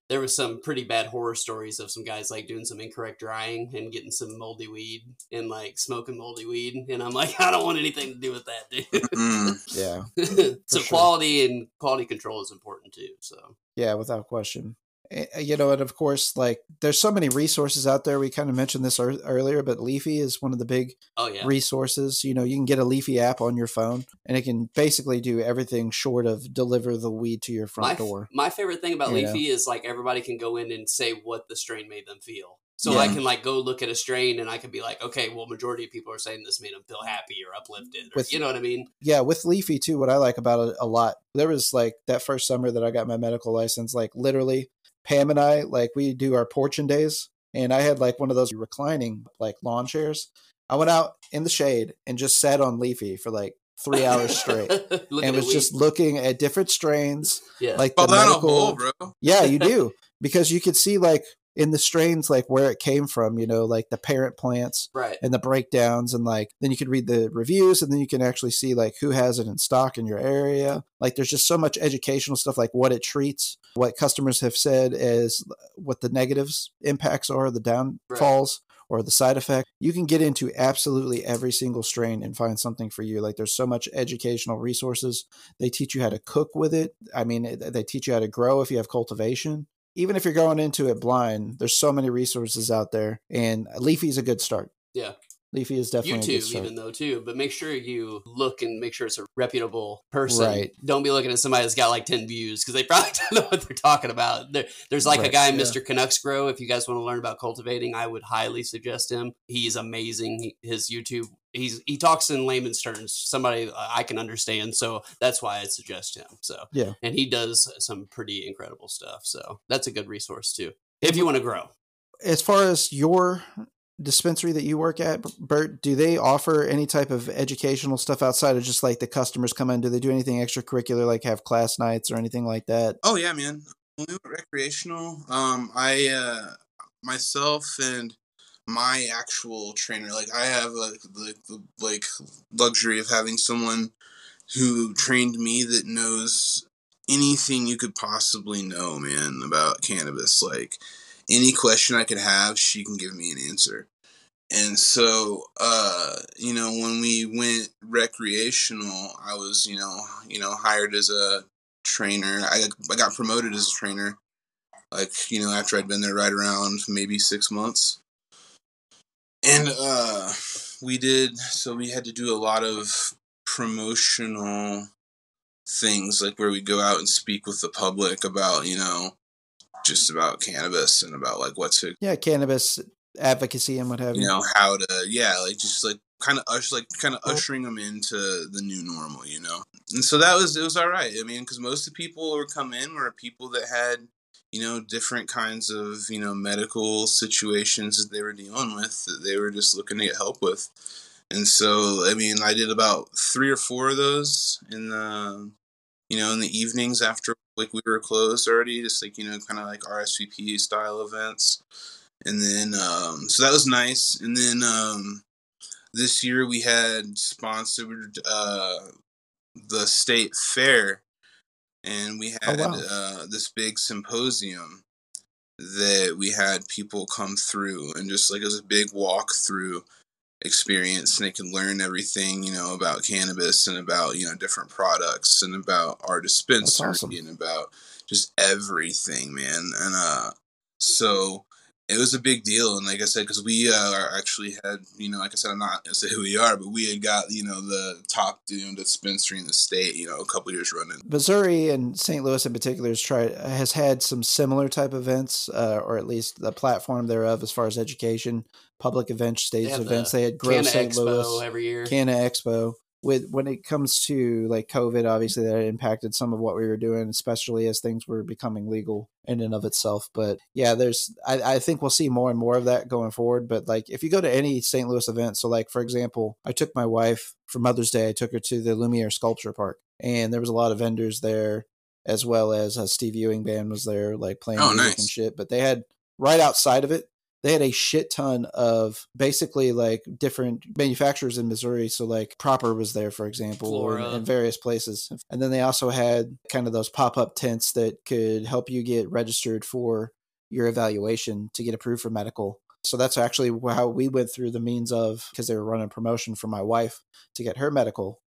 there was some pretty bad horror stories of some guys like doing some incorrect drying and getting some moldy weed and like smoking moldy weed. And I'm like, [laughs] I don't want anything to do with that, dude. Mm. Yeah, [laughs] so sure. quality and quality control is important too. So yeah, without question. Eh, You know, and of course, like there's so many resources out there. We kind of mentioned this earlier, but Leafly is one of the big Oh yeah. resources. You know, you can get a Leafly app on your phone, and it can basically do everything short of deliver the weed to your front my, door. my favorite thing about You Leafly is like everybody can go in and say what the strain made them feel. So I can like go look at a strain and I can be like, okay, well, majority of people are saying this made them feel happy or uplifted. Or, With- you know what I mean? yeah, with Leafly too, what I like about it a lot, there was like that first summer that I got my medical license, like literally Pam and I, like we do our porching days, and I had like one of those reclining like lawn chairs. I went out in the shade and just sat on Leafly for like three hours straight. [laughs] And was just looking at different strains, yeah. like Fall the down medical. hole, bro. Yeah, you [laughs] do because you could see like in the strains like where it came from. You know, like the parent plants right. and the breakdowns and like then you can read the reviews and then you can actually see like who has it in stock in your area. Like there's just so much educational stuff like what it treats what customers have said is what the negatives impacts are the downfalls or the side effect. You can get into absolutely every single strain and find something for you. Like there's so much educational resources. They teach you how to cook with it. I mean they teach you how to grow if you have cultivation even if you're going into it blind, there's so many resources out there, and Leafly is a good start. Yeah. Leafly is definitely a good YouTube, even though too, but make sure you look and make sure it's a reputable person. Right. Don't be looking at somebody that's got like ten views because they probably [laughs] don't know what they're talking about. There, there's like a guy, yeah. Mr. Canucks Grow. If you guys want to learn about cultivating, I would highly suggest him. He's amazing. He- His YouTube, he's he talks in layman's terms, somebody I can understand. So that's why I suggest him. So Yeah. and he does some pretty incredible stuff. So that's a good resource too if you want to grow. As far as your dispensary that you work at, Bert, do they offer any type of educational stuff outside of just like the customers come in? Do they do anything extracurricular, like have class nights or anything like that? Oh yeah, man. When we went recreational, um, I uh, myself and my actual trainer, like I have like the, the like luxury of having someone who trained me that knows anything you could possibly know, man, about cannabis. Like any question I could have, she can give me an answer. And so, uh, you know, when we went recreational, I was, you know, you know, hired as a trainer. I I got promoted as a trainer, like you know, after I'd been there right around maybe six months. And uh, we did so we had to do a lot of promotional things, like where we go out and speak with the public about you know, just about cannabis and about like what's to Yeah, cannabis advocacy and what have you. you. know how to yeah like just like kind of ush like kind of ushering them into the new normal you know? And so that was it was all right. I mean because most of the people who would come in were people that had you know different kinds of you know medical situations that they were dealing with that they were just looking to get help with and so i mean i did about three or four of those in the you know in the evenings after like we were closed already just like you know kind of like rsvp style events and then um, so that was nice. And then um, this year we had sponsored uh, the state fair, and we Oh, had wow. uh, this big symposium that we had people come through, and just like it was a big walkthrough experience, and they could learn everything you know about cannabis and about you know different products and about our dispensary awesome. and about just everything, man. And uh, so it was a big deal and like i said because we uh, are actually had you know like i said i'm not gonna say who we are but we had got you know the top you know, dispensary in the state you know a couple years running Missouri and St. Louis in particular has tried has had some similar type events, uh, or at least the platform thereof as far as education, public events, They staged have events. the They had Grow Canna St. Expo Louis, every year. Canna Expo. With when it comes to like COVID, obviously that impacted some of what we were doing, especially as things were becoming legal in and of itself. But yeah, there's I, I think we'll see more and more of that going forward. But like if you go to any St. Louis event, so like for example, I took my wife for Mother's Day, I took her to the Laumeier Sculpture Park, and there was a lot of vendors there, as well as a Steve Ewing band was there, like playing Oh, music nice. and shit. But they had right outside of it, they had a shit ton of basically like different manufacturers in Missouri. So like Proper was there, for example, and, and various places. And then they also had kind of those pop up tents that could help you get registered for your evaluation to get approved for medical. So that's actually how we went through the means of because they were running promotion for my wife to get her medical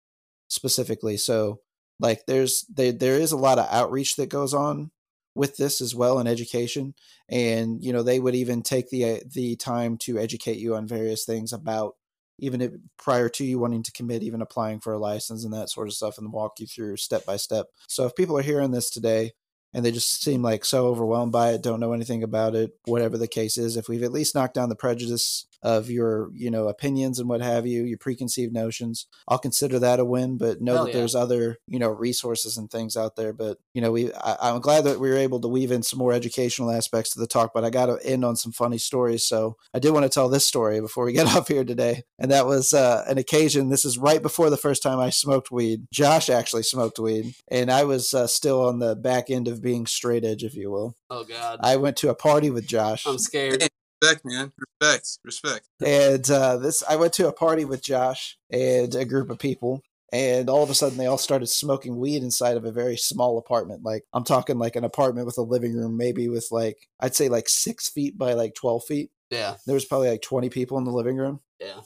specifically. So like there's there there is a lot of outreach that goes on with this as well in education and you know they would even take the uh, the time to educate you on various things about even if, prior to you wanting to commit even applying for a license and that sort of stuff and walk you through step by step. So if people are hearing this today and they just seem like so overwhelmed by it don't know anything about it whatever the case is if we've at least knocked down the prejudice of your you know opinions and what have you your preconceived notions. I'll consider that a win but know Hell that yeah. there's other you know resources and things out there. But you know we I, i'm glad that we were able to weave in some more educational aspects to the talk but i got to end on some funny stories. So i did want to tell this story before we get [laughs] off here today and that was uh, an occasion. This is right before the first time i smoked weed. Josh actually smoked weed and i was uh, still on the back end of being straight edge if you will. Oh God, i went to a party with josh. I'm scared. Respect, man. Respect. Respect. and uh, this I went to a party with Josh and a group of people, and all of a sudden they all started smoking weed inside of a very small apartment. Like I'm talking like an apartment with a living room, maybe with like I'd say like six feet by like twelve feet. Yeah, There was probably like twenty people in the living room, yeah.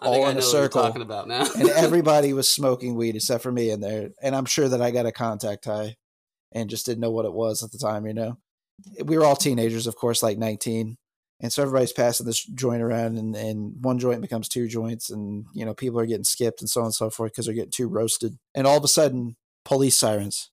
I All think I in a circle. what you're talking about now. and [laughs] everybody was smoking weed except for me in there. And I'm sure that I got a contact high and just didn't know what it was at the time. You know, we were all teenagers, of course, like 19. And so everybody's passing this joint around, and, and one joint becomes two joints, and you know people are getting skipped and so on and so forth because they're getting too roasted. And all of a sudden, police sirens.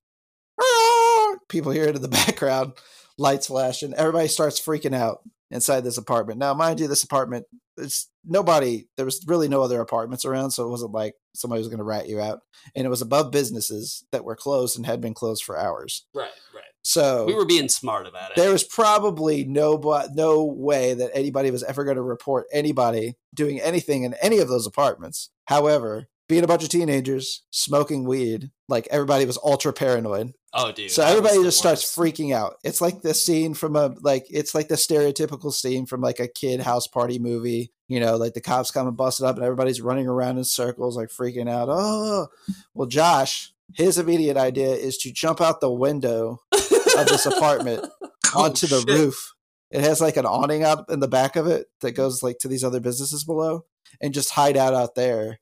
People hear it in the [laughs] background, lights flashing. Everybody starts freaking out inside this apartment. Now, mind you, this apartment, it's nobody. There was really no other apartments around, so it wasn't like somebody was going to rat you out. And it was above businesses that were closed and had been closed for hours. right, right. So We were being smart about it. there was probably no no way that anybody was ever going to report anybody doing anything in any of those apartments. However, being a bunch of teenagers smoking weed, like everybody was ultra paranoid. oh, dude. so everybody just starts freaking out. It's like the scene from a like it's like the stereotypical scene from like a kid house party movie. You know, like the cops come and bust it up and everybody's running around in circles, like freaking out. Oh, well, Josh, his immediate idea is to jump out the window of this apartment [laughs] Oh, onto the shit. roof. It has like an awning out in the back of it that goes like to these other businesses below and just hide out out there.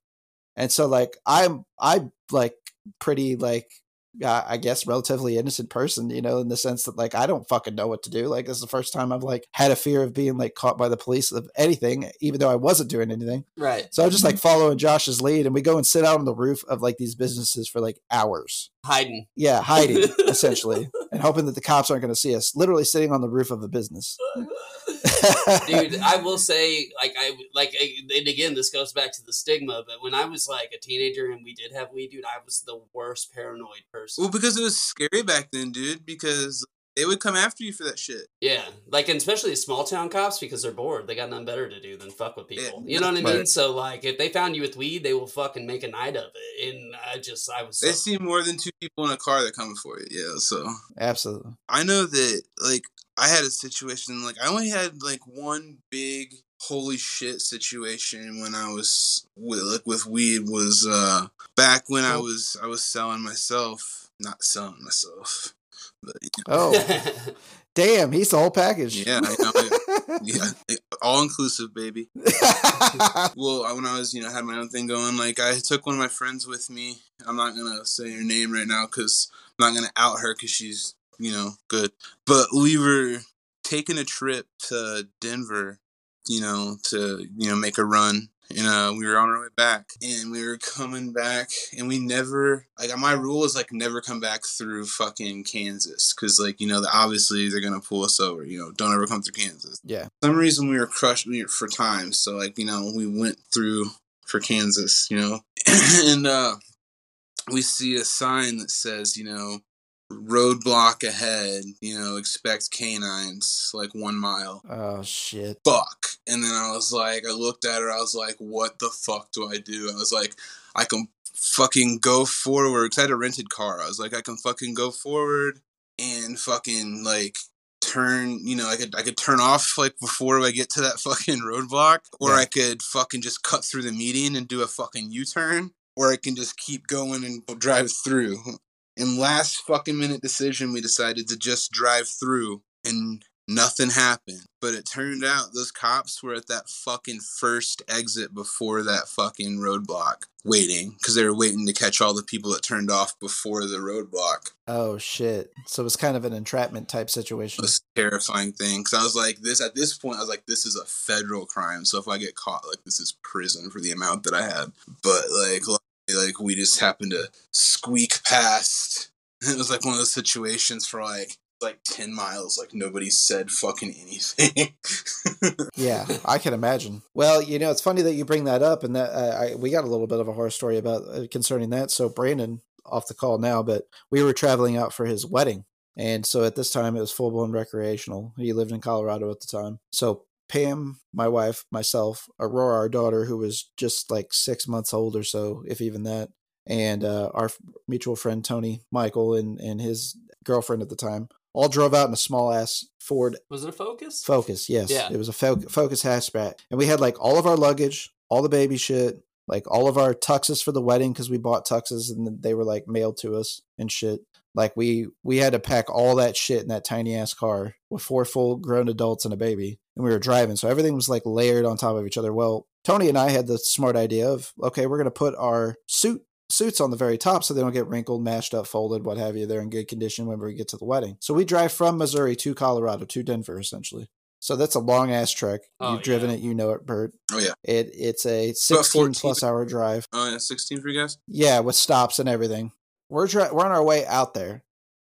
And so like I'm I'm like pretty like uh, I guess relatively innocent person, you know, in the sense that like I don't fucking know what to do. Like this is the first time I've like had a fear of being like caught by the police of anything, even though I wasn't doing anything. right. So I'm just like following Josh's lead, and we go and sit out on the roof of like these businesses for like hours. Hiding. Yeah, hiding [laughs] essentially, and hoping that the cops aren't going to see us. Literally sitting on the roof of a business. [laughs] dude i will say like i like and again this goes back to the stigma but when i was like a teenager and we did have weed dude i was the worst paranoid person Well, because it was scary back then, dude. Because they would come after you for that shit. yeah like and especially small town cops because they're bored they got nothing better to do than fuck with people Yeah. you know what i mean Right. so like if they found you with weed they will fucking make a night of it and i just i was They so, see more than two people in a car that coming for you. Yeah, so Absolutely. I know that like I had a situation like I only had like one big holy shit situation when I was with like with weed was uh back when I Oh. was I was selling myself, not selling myself. But Oh, [laughs] damn! He's the whole package. yeah, I know, yeah, [laughs] all inclusive, baby. [laughs] Well, when I was, you know, had my own thing going, like I took one of my friends with me. I'm not gonna say her name right now because I'm not gonna out her because she's, you know, good. But we were taking a trip to Denver, you know, to you know make a run. And uh, we were on our way back, and we were coming back, and we never like my rule is like never come back through fucking Kansas because like you know obviously they're gonna pull us over. You know, don't ever come through Kansas yeah. some reason we were crushed we were for time so like you know we went through for kansas you know [clears throat] and uh we see a sign that says you know roadblock ahead you know expect canines like one mile. Oh shit. fuck. And then i was like i looked at her i was like what the fuck do i do? I was like i can fucking go forward. Because i had a rented car. I was like i can fucking go forward and fucking like turn you know i could i could turn off like before i get to that [laughs] fucking roadblock or Yeah. i could fucking just cut through the median and do a fucking u-turn or i can just keep going and drive through and last fucking minute decision we decided to just drive through and Nothing happened. But it turned out those cops were at that fucking first exit before that fucking roadblock waiting because they were waiting to catch all the people that turned off before the roadblock. Oh shit! So it was kind of an entrapment type It situation. was a terrifying thing because I was like, this at this point, I was like, this is a federal crime. So if I get caught, like, this is prison for the amount that I had. But like, like we just happened to squeak past. [laughs] It was like one of those situations for like like 10 miles like nobody said fucking anything [laughs] yeah, I can imagine. Well, you know, it's funny that you bring that up, and that uh, I, we got a little bit of a horror story about uh, concerning that. So Brandon off the call now, but we were traveling out for his wedding, and so at this time it was full blown recreational. He lived in Colorado at the time, so. Pam, my wife, myself, Aurora, our daughter, who was just like six months old or so, if even that, and uh, our mutual friend Tony Michael and, and his girlfriend at the time all drove out in a small ass Ford Was it a focus? Focus, yes. Yeah. It was a fo- Focus hatchback. And we had like all of our luggage, all the baby shit, like all of our tuxes for the wedding because we bought tuxes and they were like mailed to us and shit. Like we we had to pack all that shit in that tiny ass car with four full grown adults and a baby. And we were driving. So everything was like layered on top of each other. Well, Tony and I had the smart idea of, okay, we're gonna put our suit suits on the very top so they don't get wrinkled, mashed up, folded, what have you. They're in good condition when we get to the wedding. So we drive from Missouri to Colorado to Denver essentially. So that's a long ass trek. Oh, You've driven yeah. it, you know it, Bert. oh yeah It it's a 16 plus hour drive. oh yeah 16 for you guys Yeah, with stops and everything. We're dri- we're on our way out there,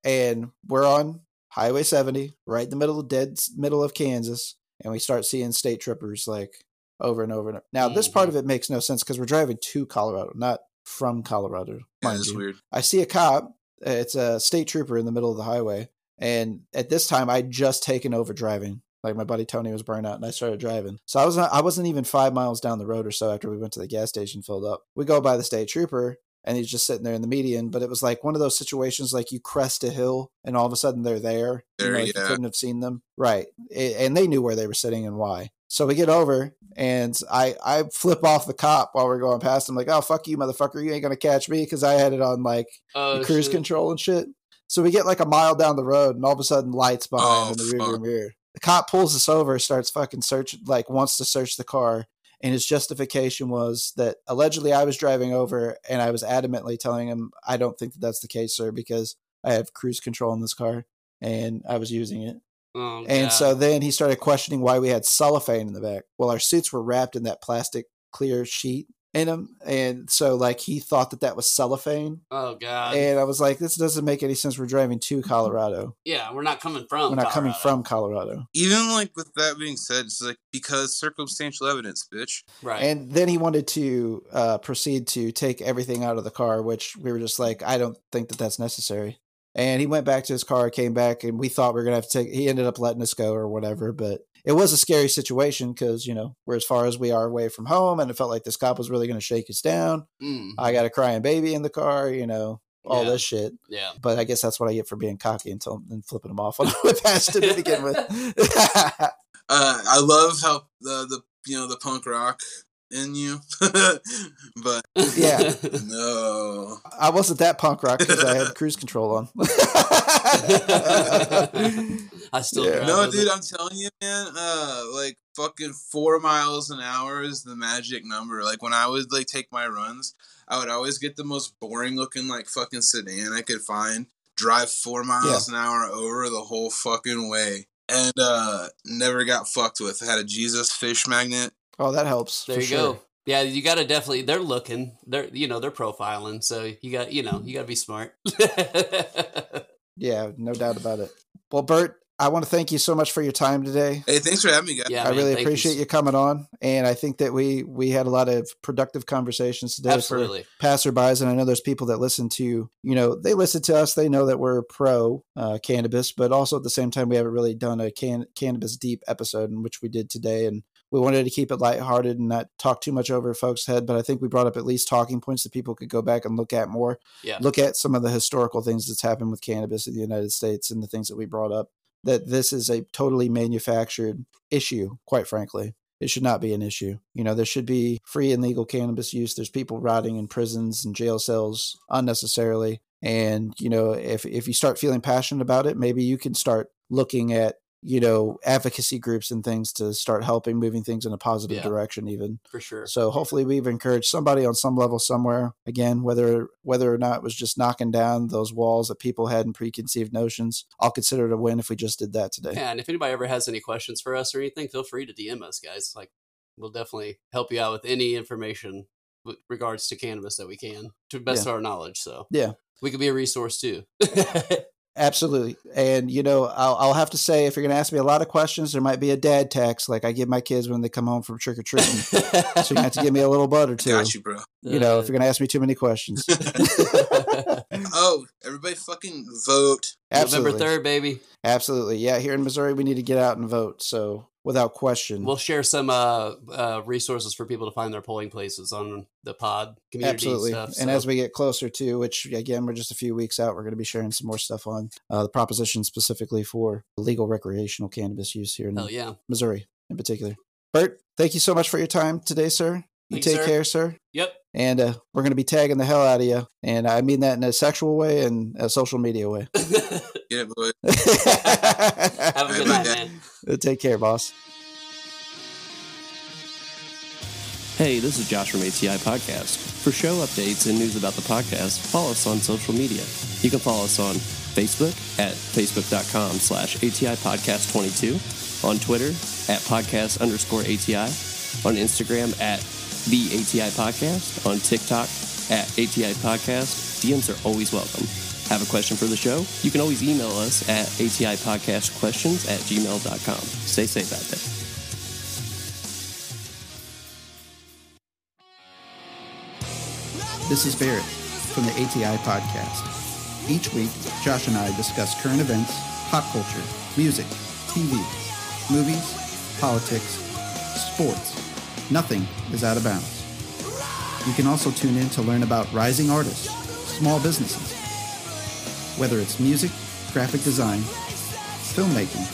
and we're on Highway 70, right in the middle of dead middle of Kansas, and we start seeing state troopers like over and over and over. Now, this part of it makes no sense because we're driving to Colorado, not from Colorado. yeah that's you. weird I see a cop. uh, It's a state trooper in the middle of the highway. And at this time, I'd just taken over driving. Like my buddy Tony was burnt out, and I started driving. So I was not, I wasn't even five miles down the road or so after we went to the gas station, filled up. We go by the state trooper, and he's just sitting there in the median. But it was like one of those situations, like you crest a hill, and all of a sudden they're there. You There, know, like you yeah. couldn't have seen them, right? A- And they knew where they were sitting and why. So we get over, and I I flip off the cop while we're going past him, like, "Oh fuck you, motherfucker! You ain't gonna catch me," because I had it on like Oh, cruise shit. control and shit. So we get like a mile down the road, and all of a sudden, lights behind Oh, in the rearview fuck. mirror. The cop pulls us over, starts fucking search, like wants to search the car, and his justification was that allegedly I was driving over, and I was adamantly telling him I don't think that that's the case, sir, because I have cruise control in this car, and I was using it. Oh, And God. so then he started questioning why we had cellophane in the back. Well, our suits were wrapped in that plastic clear sheet in them, and so like he thought that that was cellophane. oh god, And I was like, this doesn't make any sense. We're driving to Colorado. yeah, we're not coming from. We're not coming from Colorado. even like with that being said it's like because circumstantial evidence bitch right. And then he wanted to uh, proceed to take everything out of the car, which we were just like, I don't think that that's necessary. And he went back to his car, came back, and we thought we were going to have to take, he ended up letting us go or whatever. But it was a scary situation because, you know, we're as far as we are away from home. And it felt like this cop was really going to shake us down. Mm, I got a crying baby in the car, you know, all Yeah. this shit. yeah. But I guess that's what I get for being cocky until and flipping them off when I went past to begin with. [laughs] [laughs] uh i love how the the you know the punk rock in you [laughs] but Yeah. no I wasn't that punk rock because I had cruise control on. I still Yeah. no dude it. i'm telling you man uh like fucking four miles an hour is the magic number like when i would like take my runs i would always get the most boring looking like fucking sedan i could find drive four miles an hour over the whole fucking way and uh never got fucked with I had a jesus fish magnet oh, that helps. There for you sure. go. Yeah, you got to definitely. They're looking. They're you know they're profiling. So you got you know you got to be smart. [laughs] Yeah, no doubt about it. Well, Bert, I want to thank you so much for your time today. hey thanks for having me guys yeah, I man, really thank appreciate you, coming on, and I think that we we had a lot of productive conversations today Absolutely. for passerbys, and I know there's people that listen to you know they listen to us, they know that we're pro uh, cannabis, but also at the same time we haven't really done a can- cannabis deep episode, in which we did today, and we wanted to keep it lighthearted and not talk too much over folks' head, but I think we brought up at least talking points that people could go back and look at more. Yeah. Look at some of the historical things that's happened with cannabis in the United States and the things that we brought up. That this is a totally manufactured issue, quite frankly. It should not be an issue. You know, there should be free and legal cannabis use. There's people rotting in prisons and jail cells unnecessarily. And, you know, if if you start feeling passionate about it, maybe you can start looking at you know, advocacy groups and things to start helping moving things in a positive Yeah. direction even. for sure. So hopefully we've encouraged somebody on some level somewhere. Again, whether whether or not it was just knocking down those walls that people had in preconceived notions, I'll consider it a win if we just did that today. Yeah, and if anybody ever has any questions for us or anything, feel free to DM us, guys. Like, we'll definitely help you out with any information with regards to cannabis that we can, to the best of our knowledge. So, Yeah. we could be a resource too. [laughs] [laughs] Absolutely. And, you know, I'll, I'll have to say, if you're going to ask me a lot of questions, there might be a dad text like I give my kids when they come home from trick or treating. so you have to give me a little butt or [laughs] two. Got you, bro. You know, if you're going to ask me too many questions. [laughs] Oh, everybody fucking vote. Absolutely. November third, baby. Absolutely. Yeah. Here in Missouri, we need to get out and vote. So without question. We'll share some uh, uh, resources for people to find their polling places on the pod community Absolutely. stuff. And so- as we get closer to, which again, we're just a few weeks out, we're going to be sharing some more stuff on uh, the proposition specifically for legal recreational cannabis use here in hell yeah, Missouri in particular. Bert, thank you so much for your time today, sir. You Thank take sir. care, sir. yep. And uh, we're going to be tagging the hell out of you. And I mean that in a sexual way and a social media way. [laughs] Get it, boy. [laughs] Have a good night, Bye-bye. man. Take care, boss. Hey, this is Josh from ATI Podcast. For show updates and news about the podcast, follow us on social media. You can follow us on Facebook at facebook.com slash ATI Podcast 22, on Twitter at podcast underscore ATI, on Instagram at the ATI Podcast, on TikTok at ATI Podcast. DMs are always welcome. Have a question for the show? You can always email us at ATI Podcast Questions at gmail.com. Stay safe out there. This is Barrett from the ATI Podcast. Each week, Josh and I discuss current events, pop culture, music, TV, movies, politics, sports. Nothing is out of bounds. You can also tune in to learn about rising artists, small businesses, whether it's music, graphic design, filmmaking,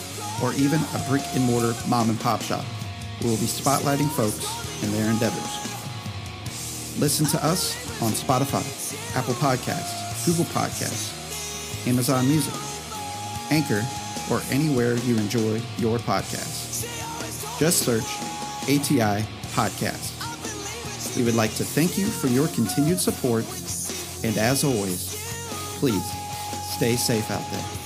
or even a brick and mortar mom and pop shop. We will be spotlighting folks and their endeavors. Listen to us on Spotify, Apple Podcasts, Google Podcasts, Amazon Music, Anchor, or anywhere you enjoy your podcasts. Just search ATI Podcast. We would like to thank you for your continued support, and as always, please stay safe out there.